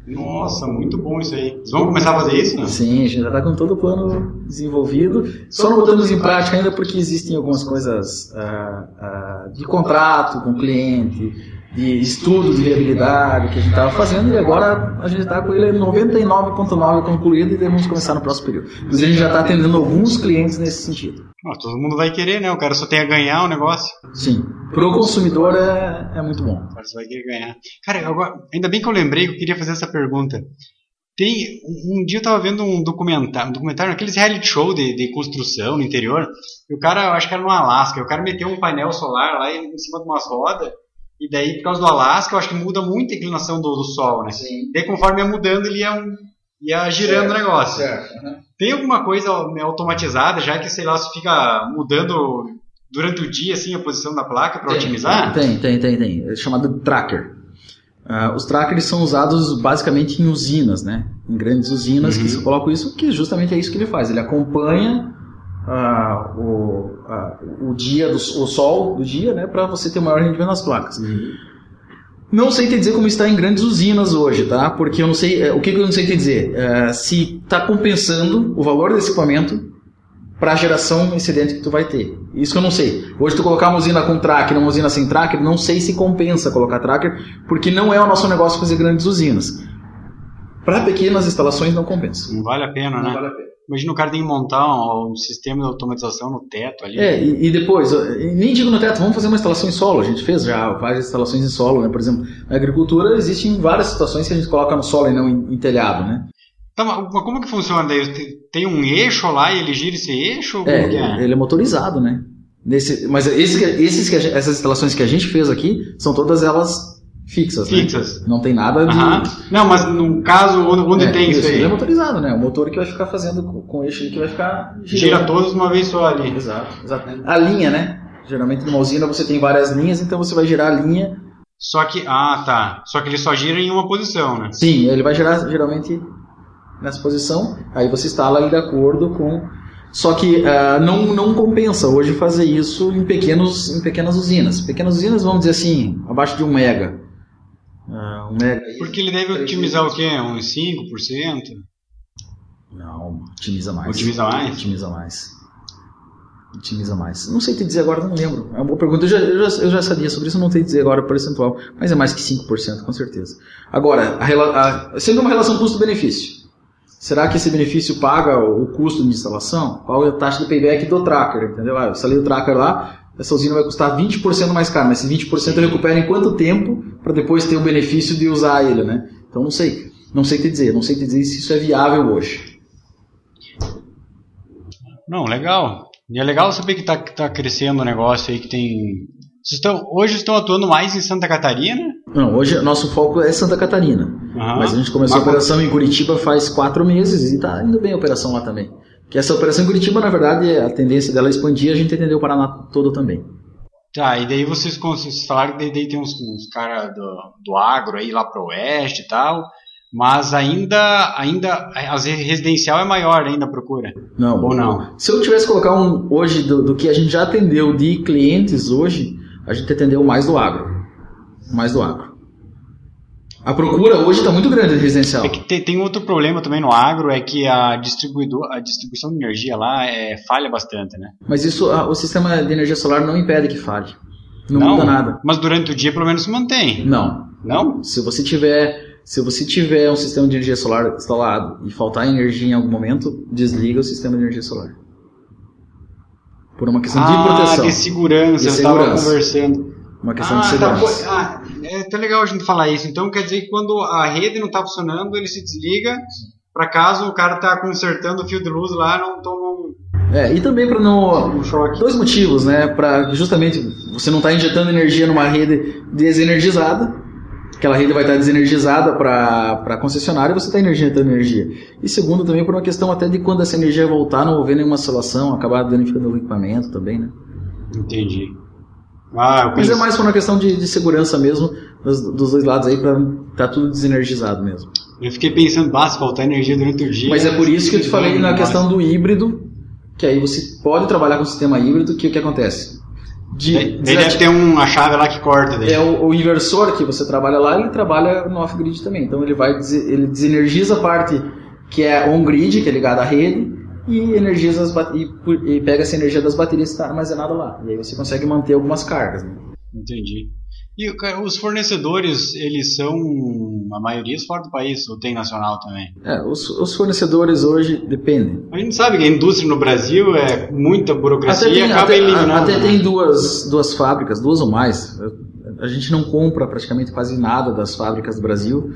Nossa, muito bom isso aí. Vocês vão começar a fazer isso? Não? Sim, a gente já está com todo o plano desenvolvido. Só não botamos em prática ainda porque existem algumas coisas uh, uh, de contrato com o cliente, de estudo de viabilidade que a gente estava fazendo e agora a gente está com ele 99,9 concluído e devemos começar no próximo período. Inclusive a gente já está atendendo alguns clientes nesse sentido. todo mundo vai querer, né? O cara só tem a ganhar o negócio. Sim. Para o consumidor é, é muito bom. O cara só vai querer ganhar. Cara, agora, ainda bem que eu lembrei que eu queria fazer essa pergunta. Tem, um dia eu estava vendo um documentário, um documentário, aqueles reality show de, de construção no interior, e o cara, eu acho que era no Alasca, o cara meteu um painel solar lá em cima de umas rodas, e daí, por causa do Alasca, eu acho que muda muito a inclinação do, do Sol, né? Sim. Daí, conforme ia mudando, ele ia, ia girando certo, o negócio. Certo. Uhum. Tem alguma coisa né, automatizada, já que, sei lá, se fica mudando durante o dia, assim, a posição da placa para otimizar? Tem, tem, tem, tem. É chamado tracker. Uh, os trackers são usados basicamente em usinas, né? Em grandes usinas uhum. que se coloca isso, que justamente é isso que ele faz. Ele acompanha uh, o, uh, o dia do o sol do dia, né? Para você ter maior rendimento nas placas. Uhum. Não sei te dizer como está em grandes usinas hoje, tá? Porque eu não sei. Eh, o que, que eu não sei te dizer? Uh, se está compensando o valor desse equipamento para a geração excedente que tu vai ter. Isso que eu não sei. Hoje tu colocar uma usina com tracker, uma usina sem tracker, não sei se compensa colocar tracker, porque não é o nosso negócio fazer grandes usinas. Para pequenas instalações não compensa. Não vale a pena, não né? Não vale a pena. Imagina o cara tem que montar um, um, sistema de automatização no teto ali. É, e, e, depois, nem digo no teto, vamos fazer uma instalação em solo. A gente fez já várias instalações em solo, né? Por exemplo, na agricultura existem várias situações que a gente coloca no solo e não em, em telhado, né? Tá, mas como que funciona daí? Tem um eixo lá e ele gira esse eixo? É, é, ele é motorizado, né? Nesse, mas esse, esses, essas instalações que a gente fez aqui são todas elas fixas? Fixas. Né? Não tem nada de... Não, mas no caso onde é, tem isso, isso aí? É motorizado, né? O motor que vai ficar fazendo com o eixo que vai ficar. Gira todos uma vez só ali. Exato, exato. A linha, né? Geralmente numa usina você tem várias linhas, então você vai girar a linha... Só que... Ah, tá. Só que ele só gira em uma posição, né? Sim, ele vai girar geralmente nessa posição, aí você instala ele de acordo com. Só que uh, não, não compensa hoje fazer isso em, pequenos, em pequenas usinas. Pequenas usinas, vamos dizer assim, abaixo de um mega. Uh, um mega Porque ele deve otimizar o quê? Uns 5%? Não, otimiza mais. Otimiza mais? Otimiza mais. Otimiza mais. Não sei te dizer agora, não lembro. É uma boa pergunta. Eu já, eu já, eu já sabia sobre isso, não sei te dizer agora o percentual. Mas é mais que 5%, com certeza. Agora, a, a, sendo uma relação custo-benefício. Será que esse benefício paga o custo de instalação? Qual é a taxa de payback do tracker? Entendeu? Ah, eu instalei o tracker lá, essa usina vai custar 20% mais caro, mas esse 20% eu recupero em quanto tempo para depois ter o benefício de usar ele, né? Então não sei, não sei te dizer, não sei te dizer se isso é viável hoje. Não, legal. E é legal saber que está tá crescendo o negócio aí, que tem estão, hoje estão atuando mais em Santa Catarina? Não, hoje nosso foco é Santa Catarina. Uhum. Mas a gente começou Mas, a operação em Curitiba faz quatro meses e está indo bem a operação lá também. Que essa operação em Curitiba, na verdade, a tendência dela é expandir, a gente entendeu o Paraná todo também. Tá, e daí vocês, vocês falaram que daí tem uns, uns caras do, do agro aí lá pro oeste e tal, mas ainda, ainda a residencial é maior ainda a procura. Não. Ou não? Se eu tivesse que colocar um hoje do, do que a gente já atendeu de clientes hoje, a gente atendeu mais do agro. Mais do agro. A procura hoje está muito grande de residencial. É que tem, tem, outro problema também no agro, é que a, distribuidor, a distribuição de energia lá é, falha bastante, né? Mas isso, a, o sistema de energia solar não impede que falhe. Não, não, muda nada. Mas durante o dia pelo menos se mantém. Não. Não? Se você tiver, se você tiver um sistema de energia solar instalado e faltar energia em algum momento, desliga o sistema de energia solar. Por uma questão ah, de proteção. de segurança, de eu estava conversando. Uma questão ah, de tá segurança. Tá, ah, é tá legal a gente falar isso. Então quer dizer que quando a rede não está funcionando, ele se desliga para caso o cara tá consertando o fio de luz lá, não toma um... É, e também para não... Um choque. Dois motivos, né? Para justamente você não tá injetando energia numa rede desenergizada, aquela rede vai estar desenergizada para a concessionária e você está injetando energia. E segundo, também por uma questão até de quando essa energia voltar, não houver nenhuma oscilação, acabar danificando o equipamento também, né? Entendi. Ah, Mas é mais por uma questão de, de segurança mesmo, dos, dos, dois lados aí, para estar tá tudo desenergizado mesmo. Eu fiquei pensando, basta faltar energia durante o dia. Mas é por isso que eu te falei na questão do híbrido, que aí você pode trabalhar com o sistema híbrido, que o que acontece? De, Ele deve ter uma chave lá que corta. Daí. É o, o, inversor que você trabalha lá, ele trabalha no off-grid também. Então ele vai ele desenergiza a parte que é on-grid, que é ligada à rede, e energiza as e, e, pega essa energia das baterias que está armazenada lá. E aí você consegue manter algumas cargas. Né? Entendi. E os fornecedores, eles são, a maioria fora do país, ou tem nacional também? É, os, os fornecedores hoje dependem. A gente sabe que a indústria no Brasil é muita burocracia tem, e acaba até, eliminando. Até tem duas, duas fábricas, duas ou mais. A gente não compra praticamente quase nada das fábricas do Brasil,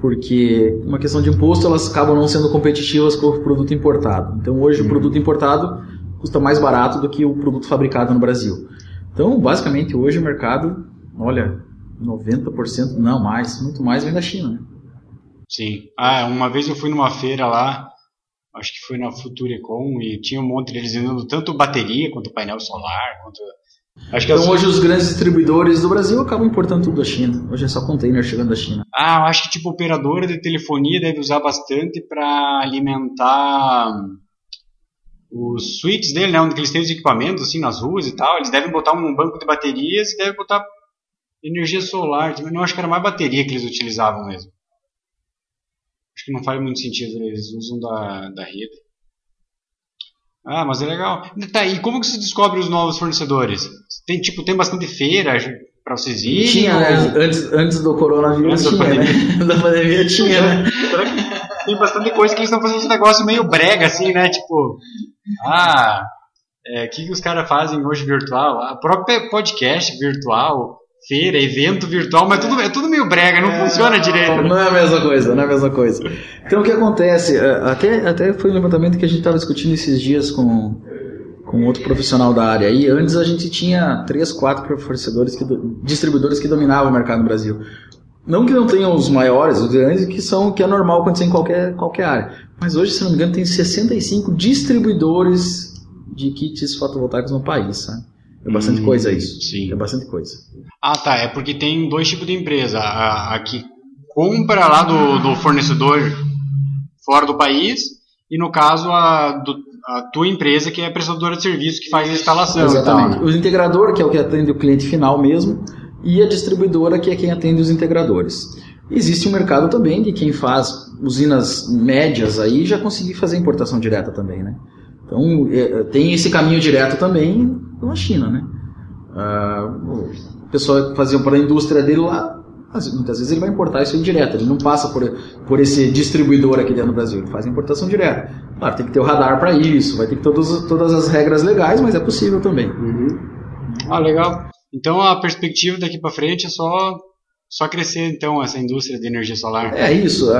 porque uma questão de imposto elas acabam não sendo competitivas com o produto importado. Então hoje o uhum. produto importado custa mais barato do que o produto fabricado no Brasil. Então basicamente hoje o mercado olha, 90%, não mais, muito mais vem da China, né? Sim. Ah, uma vez eu fui numa feira lá, acho que foi na Futurecom, e tinha um monte deles vendendo tanto bateria quanto painel solar, quanto então assim... hoje os grandes distribuidores do Brasil acabam importando tudo da China. Hoje é só container chegando da China. Ah, eu acho que tipo operadora de telefonia deve usar bastante para alimentar os suítes dele, né, onde eles têm os equipamentos assim nas ruas e tal. Eles devem botar um banco de baterias e devem botar energia solar. Não acho que era mais bateria que eles utilizavam mesmo. Acho que não faz muito sentido, eles usam da, da rede. Ah, mas é legal. Tá, e como que você descobre os novos fornecedores? Tem, tipo, tem bastante feira para vocês irem? Tinha, ou... né? Antes, antes do coronavírus antes tinha, da pandemia. né? da pandemia tinha, né? tem bastante coisa que eles estão fazendo esse negócio meio brega, assim, né? Tipo, ah, o é, que, que os caras fazem hoje virtual? A própria podcast virtual, feira, evento virtual, mas tudo, é tudo meio brega, não é, funciona direito. Não, não é a mesma coisa, não é a mesma coisa. Então o que acontece? É, até, até foi um levantamento que a gente estava discutindo esses dias com, com outro profissional da área. E antes a gente tinha três, quatro fornecedores, que, distribuidores que dominavam o mercado no Brasil. Não que não tenham os maiores, os grandes, que são que é normal acontecer em qualquer, qualquer área. Mas hoje, se não me engano, tem 65 distribuidores de kits fotovoltaicos no país. Sabe? É bastante hum, coisa isso. Sim. É bastante coisa. Ah, tá. É porque tem dois tipos de empresa. A, a que compra lá do, do fornecedor fora do país e, no caso, a, do, a tua empresa que é prestadora de serviço que faz a instalação. Exatamente. Então, né? O integrador, que é o que atende o cliente final mesmo, e a distribuidora, que é quem atende os integradores. Existe um mercado também de quem faz usinas médias aí já conseguir fazer importação direta também, né? Então é, tem esse caminho direto também na China, né? Ah, o pessoal fazia para a indústria dele lá, muitas vezes ele vai importar isso direto, ele não passa por, por esse distribuidor aqui dentro do Brasil, ele faz importação direta. Claro, tem que ter o radar para isso, vai ter que ter todas, todas as regras legais, mas é possível também. Uhum. Ah, legal. Então a perspectiva daqui para frente é só só crescer então essa indústria de energia solar. É isso.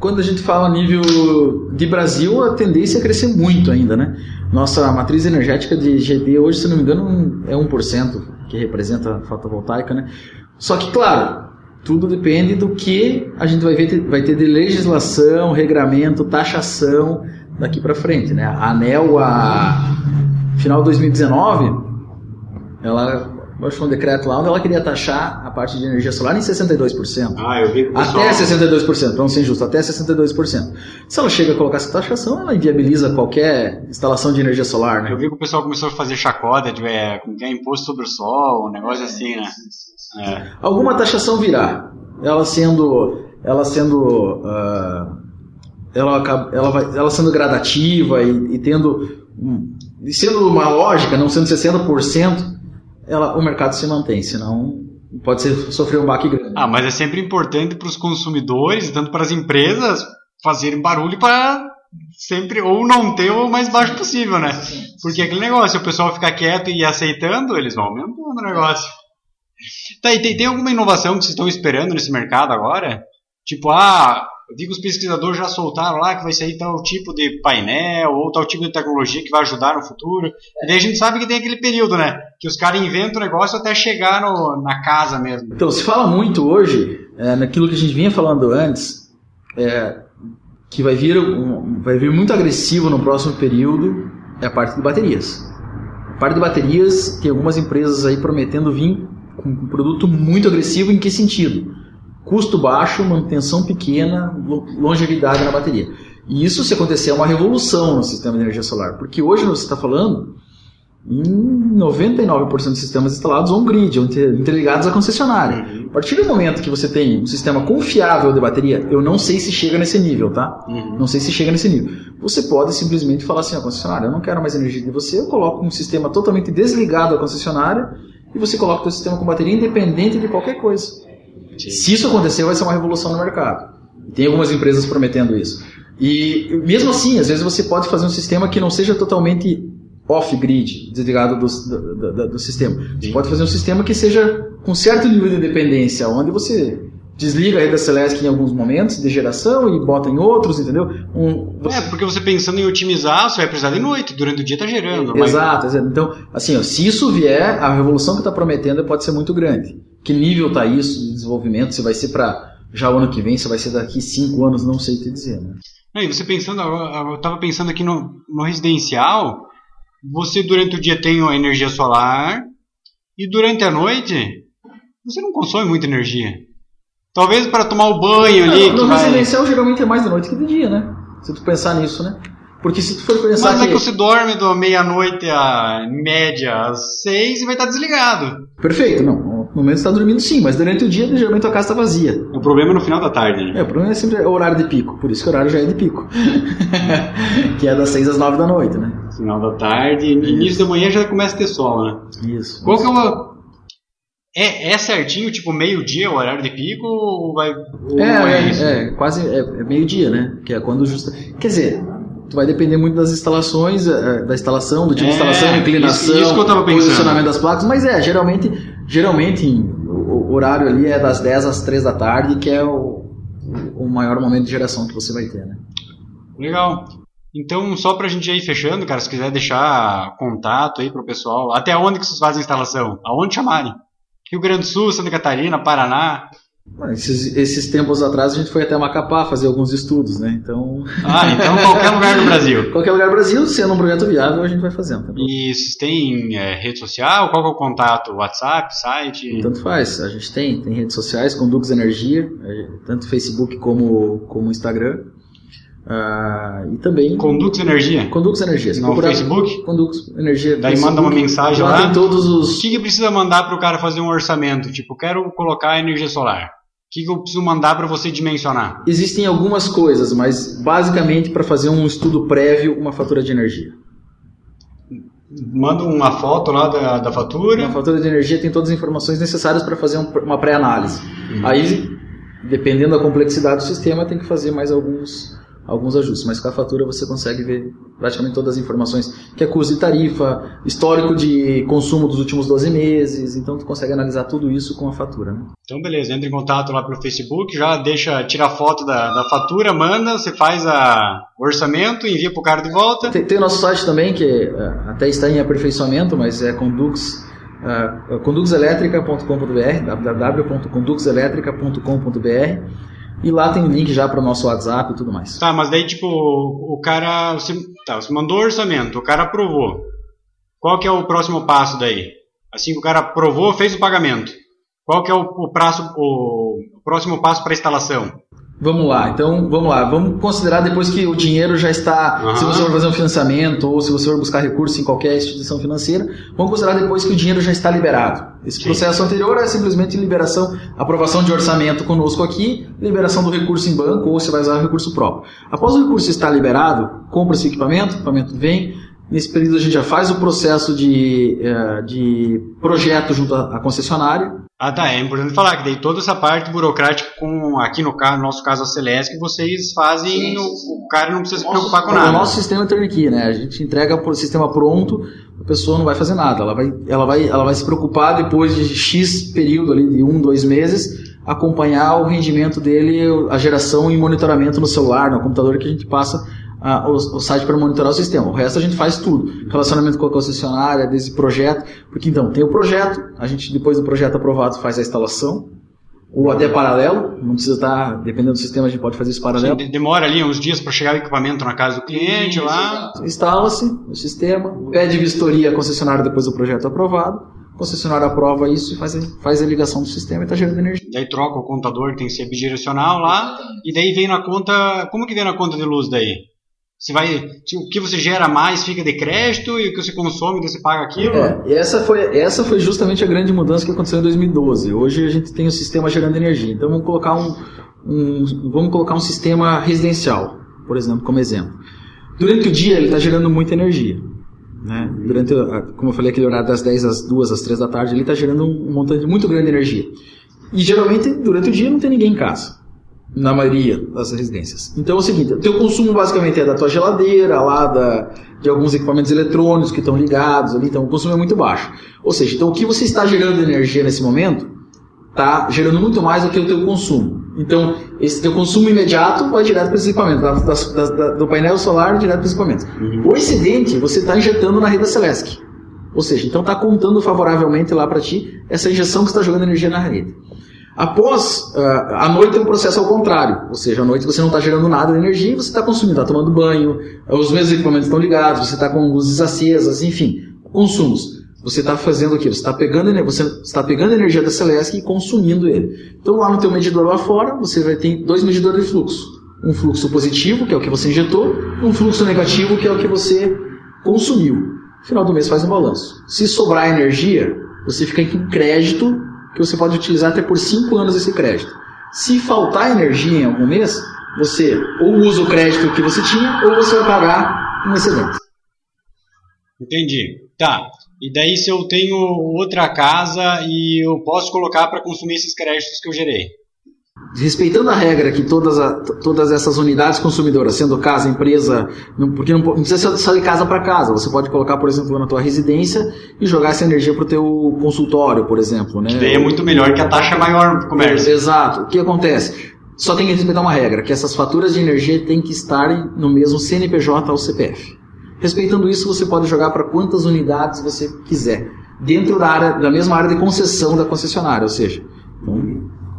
Quando a gente fala nível de Brasil, a tendência é crescer muito ainda, né? Nossa matriz energética de GD hoje, se não me engano, é 1% que representa a fotovoltaica, né? Só que, claro, tudo depende do que a gente vai, ver, vai ter de legislação, regramento, taxação daqui para frente, né? A ANEL, a final de 2019, ela baixou um decreto lá onde ela queria taxar a parte de energia solar em 62%. Ah, eu vi. Pessoal... Até 62%, para não ser injusto, até 62%. Se ela chega a colocar essa taxação, ela inviabiliza qualquer instalação de energia solar, né? Eu vi que o pessoal começou a fazer chacota de é, que é imposto sobre o sol, um negócio assim, né? É. Alguma taxação virá. Ela sendo, ela sendo, uh, ela, ela, vai, ela sendo gradativa e, e tendo, e sendo uma lógica, não sendo 60%, ela, o mercado se mantém, senão pode ser, sofrer um baque grande. Ah, mas é sempre importante para os consumidores, tanto para as empresas, fazerem barulho para sempre ou não ter o mais baixo possível, né? Porque aquele negócio, o pessoal ficar quieto e aceitando, eles vão aumentando o negócio. Tá, e tem, tem alguma inovação que vocês estão esperando nesse mercado agora? Tipo, ah, eu que os pesquisadores já soltaram lá que vai sair tal tipo de painel ou tal tipo de tecnologia que vai ajudar no futuro. E daí a gente sabe que tem aquele período, né? Que os caras inventam o negócio até chegar no, na casa mesmo. Então, se fala muito hoje, é, naquilo que a gente vinha falando antes, é, que vai vir, um, vai vir muito agressivo no próximo período, é a parte de baterias. A parte de baterias, tem algumas empresas aí prometendo vir com um produto muito agressivo, em que sentido? Custo baixo, manutenção pequena, longevidade na bateria. E isso, se acontecer, é uma revolução no sistema de energia solar, porque hoje você está falando em 99% dos sistemas instalados on-grid, interligados à concessionária. Uhum. A partir do momento que você tem um sistema confiável de bateria, eu não sei se chega nesse nível, tá? Uhum. Não sei se chega nesse nível. Você pode simplesmente falar assim, a concessionária, eu não quero mais energia de você, eu coloco um sistema totalmente desligado à concessionária e você coloca o seu sistema com bateria independente de qualquer coisa. Se isso acontecer, vai ser uma revolução no mercado. Tem algumas empresas prometendo isso. E mesmo assim, às vezes você pode fazer um sistema que não seja totalmente off-grid, desligado do, do, do, do sistema. Sim. Você pode fazer um sistema que seja com certo nível de independência, onde você desliga a rede Celeste em alguns momentos de geração e bota em outros, entendeu? Um, você... É, porque você pensando em otimizar, você vai precisar de noite, durante o dia está gerando. Exato, mas... então, assim, ó, se isso vier, a revolução que está prometendo pode ser muito grande. Que nível está isso de desenvolvimento? Se vai ser para já o ano que vem, se vai ser daqui cinco anos, não sei o que dizer. Né? E você pensando, eu estava pensando aqui no, no residencial, você durante o dia tem a energia solar, e durante a noite você não consome muita energia. Talvez para tomar o banho ali. No, no vai... residencial geralmente é mais da noite que de dia, né? Se tu pensar nisso, né? Porque se tu for pensar Mas que... é que você dorme da meia-noite em média às seis e vai estar desligado. Perfeito, não. No momento você está dormindo sim, mas durante o dia geralmente a casa está vazia. O problema é no final da tarde. né? É, o problema é sempre o horário de pico, por isso que o horário já é de pico. que é das 6 às 9 da noite, né? Final da tarde, início da manhã já começa a ter sol, né? Isso. Qual que é o. É, é certinho, tipo meio-dia o horário de pico ou vai. Ou É, é, isso? é, quase é, é meio-dia, né? Que é quando justa. Quer dizer, tu vai depender muito das instalações, eh, da instalação, do tipo É, de instalação, inclinação, isso- isso posicionamento das placas, mas é, geralmente, geralmente o, o horário ali é das 10 às 3 da tarde, que é o, o maior momento de geração que você vai ter, né? Legal. Então, só pra gente ir fechando, cara, se quiser deixar contato aí pro pessoal, até onde que vocês fazem a instalação? Aonde chamarem? Rio Grande do Sul, Santa Catarina, Paraná. Esses, esses tempos atrás a gente foi até Macapá fazer alguns estudos, né? Então, Ah, então qualquer lugar do Brasil. qualquer lugar do Brasil, sendo um projeto viável, a gente vai fazendo. tá? E vocês têm é, rede social? Qual é o contato? WhatsApp, site? Tanto faz, a gente tem, tem redes sociais, Condux Energia, eh, tanto Facebook como, como Instagram. Ah, e também. Condux Energia? Condux Energia. Se No Facebook? Condux Energia. Daí Facebook, manda uma mensagem lá. tem todos O os. que, que precisa mandar para o cara fazer um orçamento? Tipo, quero colocar energia solar. O que, que eu preciso mandar para você dimensionar? Existem algumas coisas, mas basicamente para fazer um estudo prévio, uma fatura de energia. Manda uma foto lá da, da fatura. Na fatura de energia tem todas as informações necessárias para fazer um- uma pré-análise. Uhum. Aí, dependendo da complexidade do sistema, tem que fazer mais alguns, alguns ajustes. Mas com a fatura você consegue ver praticamente todas as informações, que é custo de tarifa, histórico de consumo dos últimos 12 meses. Então, tu consegue analisar tudo isso com a fatura. Né? Então, beleza, entra em contato lá pelo Facebook, já deixa, tira a foto da, da fatura, manda, você faz a, o orçamento, envia pro cara de volta. Tem, tem o nosso site também, que é, até está em aperfeiçoamento, mas é condux, uh, conduxelétrica.com.br, www.conduxelétrica.com.br e lá tem o link já para o nosso WhatsApp e tudo mais. Tá, mas daí, tipo, o cara. Você, tá, você mandou o orçamento, o cara aprovou. Qual que é o próximo passo daí? Assim que o cara aprovou, fez o pagamento. Qual que é o, o, prazo, o, próximo passo para instalação? Vamos lá, então vamos lá. Vamos considerar depois que o dinheiro já está. Aham. Se você for fazer um financiamento ou se você for buscar recurso em qualquer instituição financeira, vamos considerar depois que o dinheiro já está liberado. Esse Sim. processo anterior é simplesmente liberação, aprovação de orçamento conosco aqui, liberação do recurso em banco ou você vai usar o recurso próprio. Após o recurso estar liberado, compra-se o equipamento, o equipamento vem. Nesse período a gente já faz o processo de, eh, de projeto junto à concessionária. Ah, tá. É importante falar que daí toda essa parte burocrática, com aqui no, caso, no nosso caso a Celeste, que vocês fazem, o, o cara não precisa se preocupar com O nada. nosso sistema é turnkey, né? A gente entrega o sistema pronto, a pessoa não vai fazer nada. Ela vai, ela vai, ela vai se preocupar depois de X período ali, de um, dois meses, acompanhar o rendimento dele, a geração e monitoramento no celular, no computador que a gente passa o, o site para monitorar o sistema. O resto a gente faz tudo. Relacionamento com a concessionária, desde projeto. Porque então, tem o projeto, a gente depois do projeto aprovado faz a instalação, ou até paralelo, não precisa estar, dependendo do sistema, a gente pode fazer isso paralelo. Sim, de- demora ali uns dias para chegar o equipamento na casa do cliente lá. Instala-se o sistema, pede vistoria à concessionária depois do projeto aprovado, a concessionária aprova isso e faz a, faz a ligação do sistema e está gerando energia. Daí troca o contador, tem que ser bidirecional lá. E daí vem na conta. Como que vem na conta de luz daí? Você vai. O que você gera mais fica de crédito e o que você consome você paga aquilo? É, e essa foi, essa foi justamente a grande mudança que aconteceu em 2012. Hoje a gente tem o sistema gerando energia. Então vamos colocar um, um- vamos colocar um sistema residencial, por exemplo, como exemplo. Durante o dia ele está gerando muita energia. Né? Durante, como eu falei, aquele horário das 10 às 2, às 3 da tarde, ele está gerando um montante muito grande de energia. E geralmente durante o dia não tem ninguém em casa. Na maioria das residências. Então é o seguinte, o teu consumo basicamente é da tua geladeira, lá da, de alguns equipamentos eletrônicos que estão ligados ali, então o consumo é muito baixo. Ou seja, então o que você está gerando de energia nesse momento está gerando muito mais do que o teu consumo. Então, esse teu consumo imediato vai direto para esse equipamento, da- das- da- do painel solar direto para esse equipamento. O excedente você está injetando na rede da Celesc. Ou seja, então está contando favoravelmente lá para ti essa injeção que está jogando energia na rede. Após, ah, a noite é um processo ao contrário, ou seja, à noite você não está gerando nada de energia, você está consumindo, está tomando banho, os mesmos equipamentos estão ligados, você está com luzes acesas, enfim, consumos. você está fazendo o quê? Você está pegando, você está pegando a energia da Celesc e consumindo ele. Então lá no teu medidor lá fora, você vai ter dois medidores de fluxo. Um fluxo positivo, que é o que você injetou, um fluxo negativo, que é o que você consumiu. No final do mês faz um balanço. Se sobrar energia, você fica em crédito, que você pode utilizar até por 5 anos esse crédito. Se faltar energia em algum mês, você ou usa o crédito que você tinha, ou você vai pagar um excedente. Entendi. Tá. E daí se eu tenho outra casa e eu posso colocar para consumir esses créditos que eu gerei? Respeitando a regra que todas, a, todas essas unidades consumidoras, sendo casa, empresa, não, porque não, não precisa ser só de casa para casa, você pode colocar, por exemplo, na tua residência e jogar essa energia para o teu consultório, por exemplo. Né? Que daí é muito melhor que a taxa maior do comércio. Exato. O que acontece? Só tem que respeitar uma regra, que essas faturas de energia têm que estarem no mesmo CNPJ ou CPF. Respeitando isso, você pode jogar para quantas unidades você quiser, dentro da, área, da mesma área de concessão da concessionária, ou seja, então,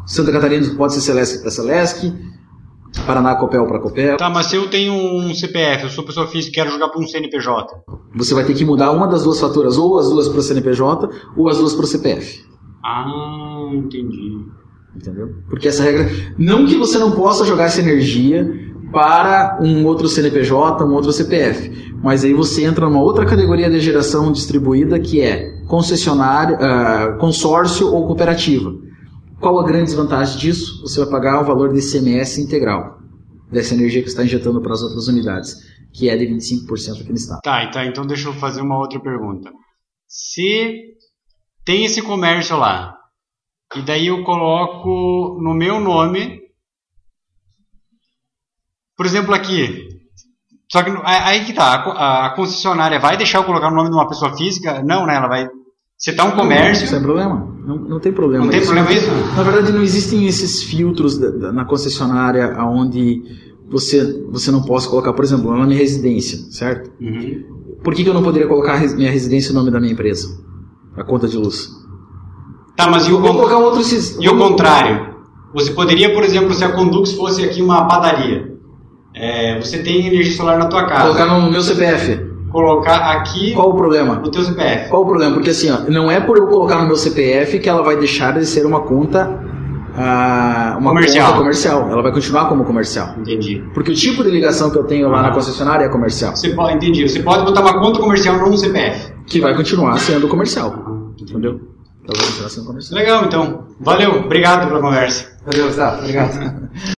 Santa Catarina pode ser Celesc para Celesc, Paraná Copel para Copel. Tá, mas se eu tenho um CPF, eu sou pessoa física e quero jogar para um CNPJ. Você vai ter que mudar uma das duas faturas, ou as duas para o CNPJ, ou as duas para o CPF. Ah, entendi. Entendeu? Porque essa regra. Não que você não possa jogar essa energia para um outro CNPJ, um outro CPF. Mas aí você entra numa outra categoria de geração distribuída que é concessionária, uh, consórcio ou cooperativa. Qual a grande desvantagem disso? Você vai pagar o valor de ICMS integral dessa energia que está injetando para as outras unidades, que é de 25% aqui no estado. Tá, então, então deixa eu fazer uma outra pergunta. Se tem esse comércio lá, e daí eu coloco no meu nome por exemplo, aqui. Só que aí que tá, a concessionária vai deixar eu colocar o nome de uma pessoa física? Não, né? Ela vai. Você tá um comércio. Não, sem problema. Não, não tem problema. Não tem isso. problema isso? Na verdade, não existem esses filtros na concessionária onde você, você não possa colocar, por exemplo, na minha residência, certo? Uhum. Por que, que eu não poderia colocar minha residência no nome da minha empresa? A conta de luz. Tá, mas e o, Vou colocar um outro, e o contrário? Você poderia, por exemplo, se a Condux fosse aqui uma padaria, é, você tem energia solar na tua casa. Colocar no meu CPF. Colocar aqui. Qual o problema? No teu CPF. Qual o problema? Porque assim, ó, não é por eu colocar no meu CPF que ela vai deixar de ser uma conta. Ah, uma comercial. conta comercial. Ela vai continuar como comercial. Entendi. Porque o tipo de ligação que eu tenho lá na concessionária é comercial. Você pode, entendi. Você pode botar uma conta comercial no CPF. Que vai continuar sendo comercial. Entendeu? Ela vai continuar sendo comercial. Legal, então. Valeu. Obrigado pela conversa. Valeu, Gustavo. Obrigado.